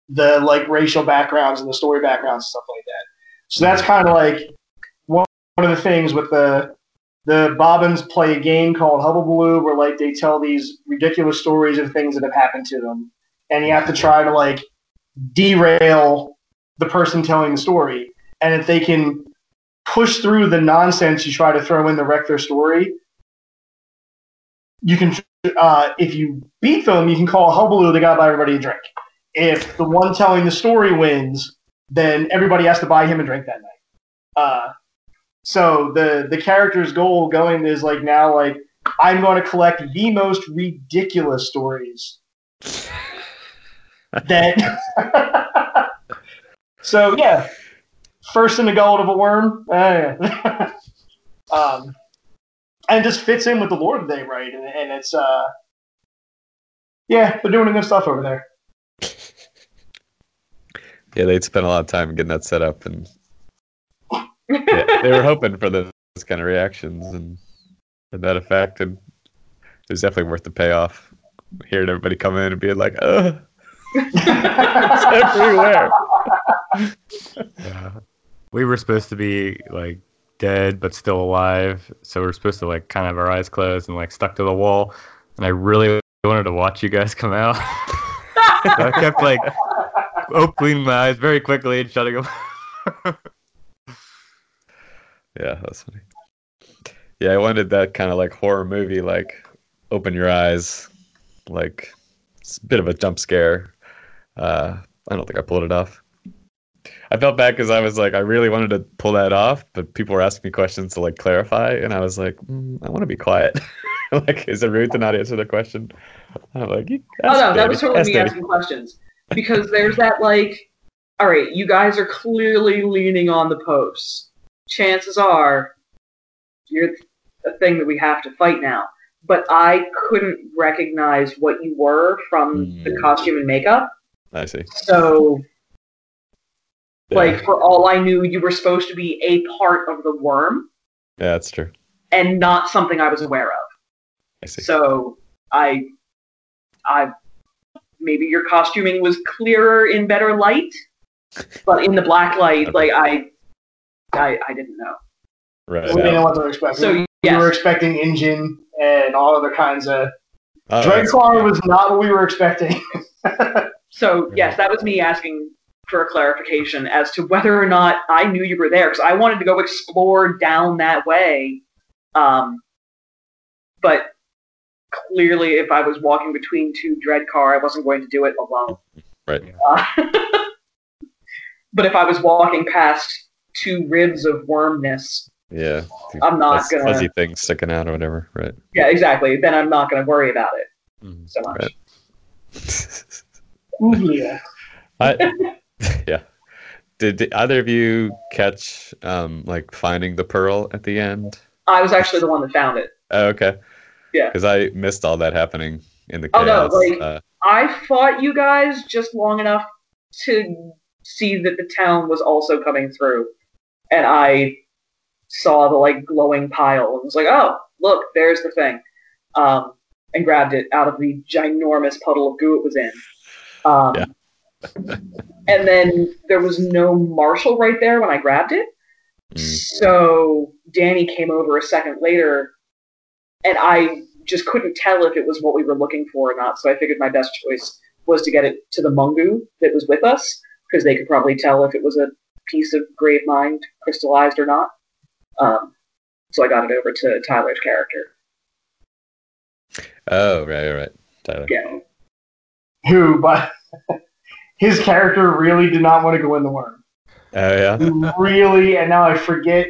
the like racial backgrounds and the story backgrounds and stuff like that. So that's mm. kind of like one, one of the things with the the Bobbins play a game called Hubble Baloo where like they tell these ridiculous stories of things that have happened to them, and you have to try to like derail the person telling the story. And if they can push through the nonsense you try to throw in to wreck their story, you can. Uh, if you beat them, you can call Hubaloo. They got to buy everybody a drink. If the one telling the story wins, then everybody has to buy him a drink that night. Uh, so the the character's goal going is like now like I'm going to collect the most ridiculous stories [LAUGHS] that. [LAUGHS] so yeah, first in the gullet of a worm. Uh, yeah. [LAUGHS] um, and just fits in with the lore that they write, and, and it's uh, yeah, they're doing good stuff over there. Yeah, they'd spent a lot of time getting that set up, and yeah, they were hoping for those kind of reactions and, and that effect, and it was definitely worth the payoff. Hearing everybody come in and being like, "Ugh, [LAUGHS] it's everywhere." [LAUGHS] Yeah. We were supposed to be like dead but still alive, so we are supposed to like kind of have our eyes closed and like stuck to the wall. And I really wanted to watch you guys come out. [LAUGHS] so I kept like opening my eyes very quickly and shutting them. Yeah, that's funny. Yeah, I wanted that kind of like horror movie, like open your eyes, like it's a bit of a jump scare. Uh, I don't think I pulled it off. I felt bad because I was like, I really wanted to pull that off, but people were asking me questions to like clarify, and I was like, mm, I want to be quiet. [LAUGHS] like, is it rude to not answer the question? I'm like, Oh no, that was totally ask me Danny." asking questions. Because there's that like, all right, you guys are clearly leaning on the posts. Chances are, you're the thing that we have to fight now. But I couldn't recognize what you were from the Mm. costume and makeup. I see. So, Yeah. like, for all I knew, you were supposed to be a part of the worm yeah, that's true. and not something I was aware of. I see. So I, I, maybe your costuming was clearer in better light, but in the black light, like I, I, I didn't know. right. We didn't know what they were expecting. So we were expecting engine and all other kinds of. Oh, Dreadclaw was not what we were expecting. [LAUGHS] so yes, that was me asking for a clarification as to whether or not I knew you were there because I wanted to go explore down that way, um, but clearly, if I was walking between two Dreadcar, I wasn't going to do it alone. Right. Uh, [LAUGHS] but if I was walking past two ribs of wormness, Yeah. I'm not Fuzz- gonna. Fuzzy things sticking out or whatever. Right. Yeah, exactly. Then I'm not going to worry about it Mhm. so much. Right. [LAUGHS] Ooglia. I, [LAUGHS] [LAUGHS] yeah. Did, did either of you catch um like finding the pearl at the end? I was actually the one that found it. Oh, okay. Yeah. Because I missed all that happening in the Oh, no, chaos. like- uh, I fought you guys just long enough to see that the town was also coming through, and I saw the like glowing pile and was like, "Oh, look, there's the thing," um, and grabbed it out of the ginormous puddle of goo it was in. Um, Yeah. And then there was no Marshall right there when I grabbed it. Mm. So Danny came over a second later, and I just couldn't tell if it was what we were looking for or not. So I figured my best choice was to get it to the Mungu that was with us, because they could probably tell if it was a piece of grave mind crystallized or not. Um, so I got it over to Tyler's character. Oh, right, right. Tyler. Yeah. Who, but [LAUGHS] his character really did not want to go in the worm. Oh, yeah. [LAUGHS] really, and now I forget.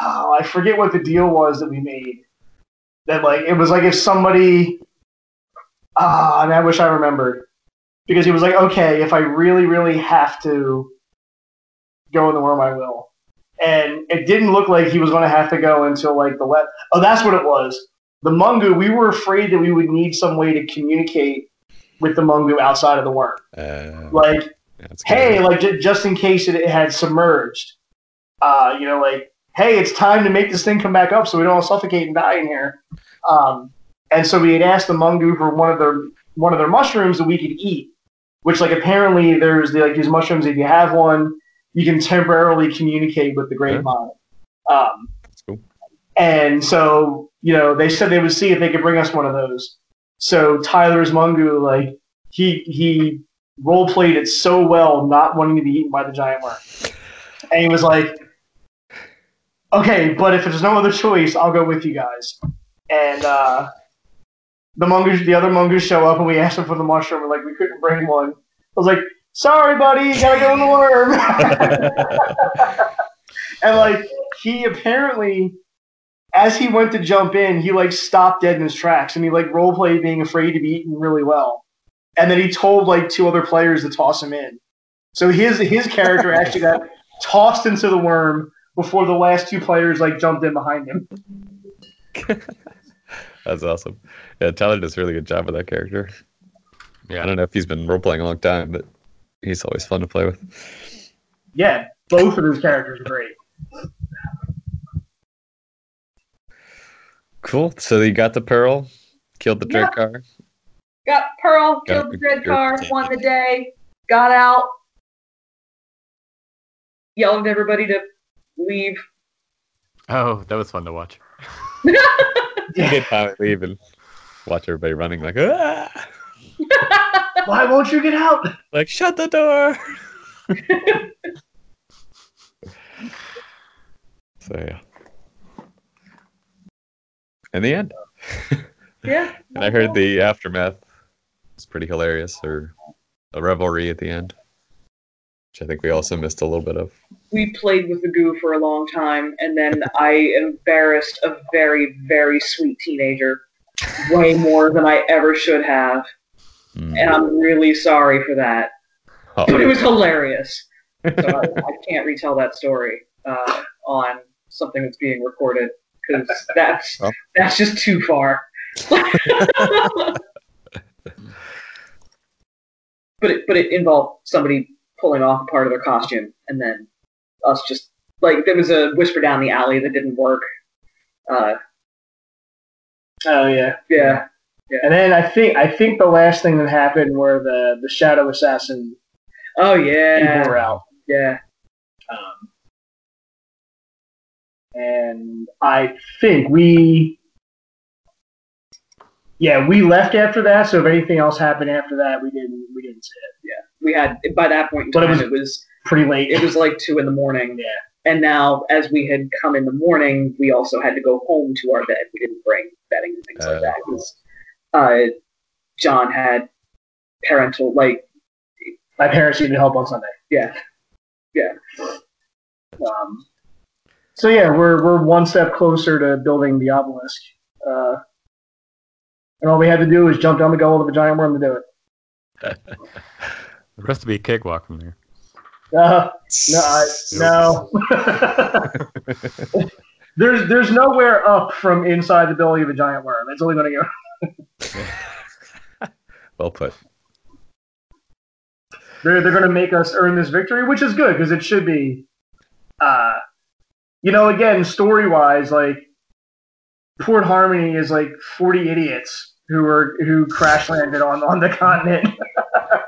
Oh, I forget what the deal was that we made. That like it was like if somebody. Ah, and I wish I remembered because he was like, okay, if I really, really have to go in the worm, I will. And it didn't look like he was going to have to go until like the wet. Oh, that's what it was. The Mungu. We were afraid that we would need some way to communicate with the Mungu outside of the worm. Uh, Like hey, like j- just in case it, it had submerged, uh, you know, like hey, it's time to make this thing come back up so we don't all suffocate and die in here. Um, and so we had asked the Mungu for one of their one of their mushrooms that we could eat, which like apparently there's the, like these mushrooms. If you have one, you can temporarily communicate with the great mind. Um, cool. and so, you know, they said they would see if they could bring us one of those. So Tyler's Mungu, like he he role played it so well, not wanting to be eaten by the giant worm. And he was like, "Okay, but if there's no other choice, I'll go with you guys." And uh, the Mungus, the other Mungus show up, and we asked them for the mushroom, and like we couldn't bring one. I was like, "Sorry, buddy, you gotta go in the worm." [LAUGHS] and like he apparently as he went to jump in, he like stopped dead in his tracks and he like role played being afraid to be eaten really well. And then he told like two other players to toss him in. So his his character [LAUGHS] actually got tossed into the worm before the last two players like jumped in behind him. [LAUGHS] That's awesome. Yeah, Tyler does a really good job with that character. Yeah, I don't know if he's been role playing a long time, but he's always fun to play with. Yeah, both of his characters are great. Cool. So you got the pearl, killed the Yeah. dread car. Got Pearl, Got killed the the dread dread car, car. won the day, got out, yelled at everybody to leave. Oh, that was fun to watch. [LAUGHS] You did finally leave and watch everybody running like, ah! [LAUGHS] Why won't you get out? like shut the door. [LAUGHS] so yeah. In the end, [LAUGHS] Yeah. [LAUGHS] and I heard the aftermath was pretty hilarious, or a revelry at the end, which I think we also missed a little bit of. We played with the goo for a long time, and then [LAUGHS] I embarrassed a very, very sweet teenager way more than I ever should have, Mm. and I'm really sorry for that. But it Oh, was hilarious. So I, I can't retell that story uh, on something that's being recorded because [LAUGHS] that's Well. that's just too far. [LAUGHS] but it but it involved somebody pulling off a part of their costume and then us just like there was a whisper down the alley that didn't work. Uh, Oh yeah. yeah, And then I think I think the last thing that happened were the the shadow assassin oh people yeah, were out. yeah. Um, and I think we, yeah, we left after that. So if anything else happened after that, we didn't we didn't see it. Yeah, we had by that point in But it was- it was Pretty late. it was like two in the morning. Yeah. And now, as we had come in the morning, we also had to go home to our bed. We didn't bring bedding and things like Uh. that because uh, John had parental, like, My parents needed help on Sunday. Yeah, yeah, Um, so yeah, we're we're one step closer to building the obelisk. Uh, and all we had to do was jump down the gullet of a giant worm to do it. [LAUGHS] The rest to be a cakewalk from there. Uh, no, I, no. [LAUGHS] there's there's nowhere up from inside the belly of a giant worm. It's only going to go. [LAUGHS] well put. They're they're going to make us earn this victory, which is good because it should be. Uh, you know, again, story wise, like Port Harmony is like 40 idiots who are who crash landed on on the continent.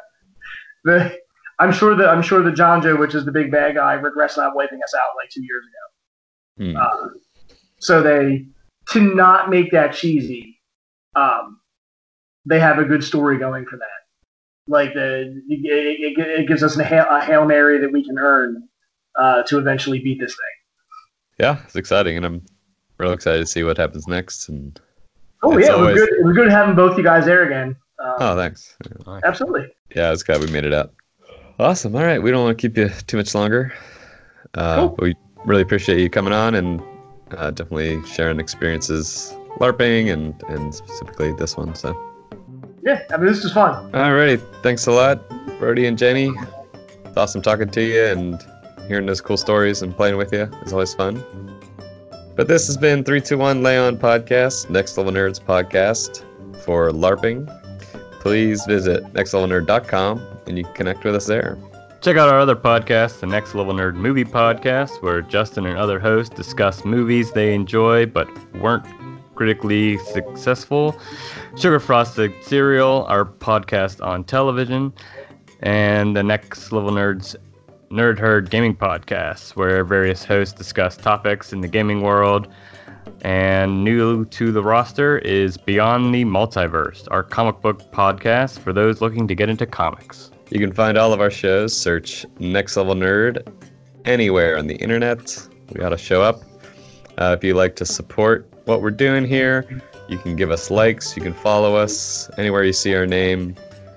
[LAUGHS] the I'm sure that I'm sure the John Joe, which is the big bad guy, regrets not wiping us out like two years ago. Hmm. Uh, so they to not make that cheesy, um, they have a good story going for that. Like the it, it, it gives us a hail, a hail mary that we can earn uh, to eventually beat this thing. Yeah, it's exciting, and I'm real excited to see what happens next. And Oh It's yeah, it was good. It was good having both you guys there again. Um, oh, thanks. Absolutely. Yeah, it's glad we made it out. Awesome. All right, we don't want to keep you too much longer. Uh, Cool. but we really appreciate you coming on and uh, definitely sharing experiences LARPing and and specifically this one. So, Yeah, I mean this was fun. alrighty, thanks a lot, Brody and Jenny. It's awesome talking to you and hearing those cool stories and playing with you is always fun. But this has been 321 Lay On Podcast, Next Level Nerds podcast for LARPing. Please visit nextlevelnerd.com and you can connect with us there. Check out our other podcast, the Next Level Nerd Movie Podcast, where Justin and other hosts discuss movies they enjoy but weren't critically successful. Sugar Frosted Cereal, our podcast on television, and the Next Level Nerds Nerd Herd Gaming Podcast, where various hosts discuss topics in the gaming world. And new to the roster is Beyond the Multiverse, our comic book podcast for those looking to get into comics. You can find all of our shows. Search Next Level Nerd anywhere on the internet. We ought to show up. Uh, if you like to support what we're doing here, you can give us likes. You can follow us anywhere you see our name.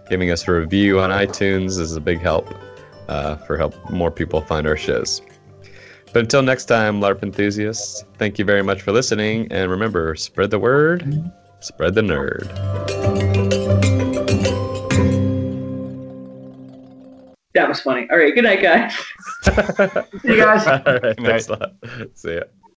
Giving us a review on iTunes is a big help uh, for help more people find our shows. But until next time, LARP enthusiasts, thank you very much for listening. And remember, spread the word, spread the nerd. That was funny. All right, good night, guys. [LAUGHS] See you guys. All right, thanks a lot. See ya.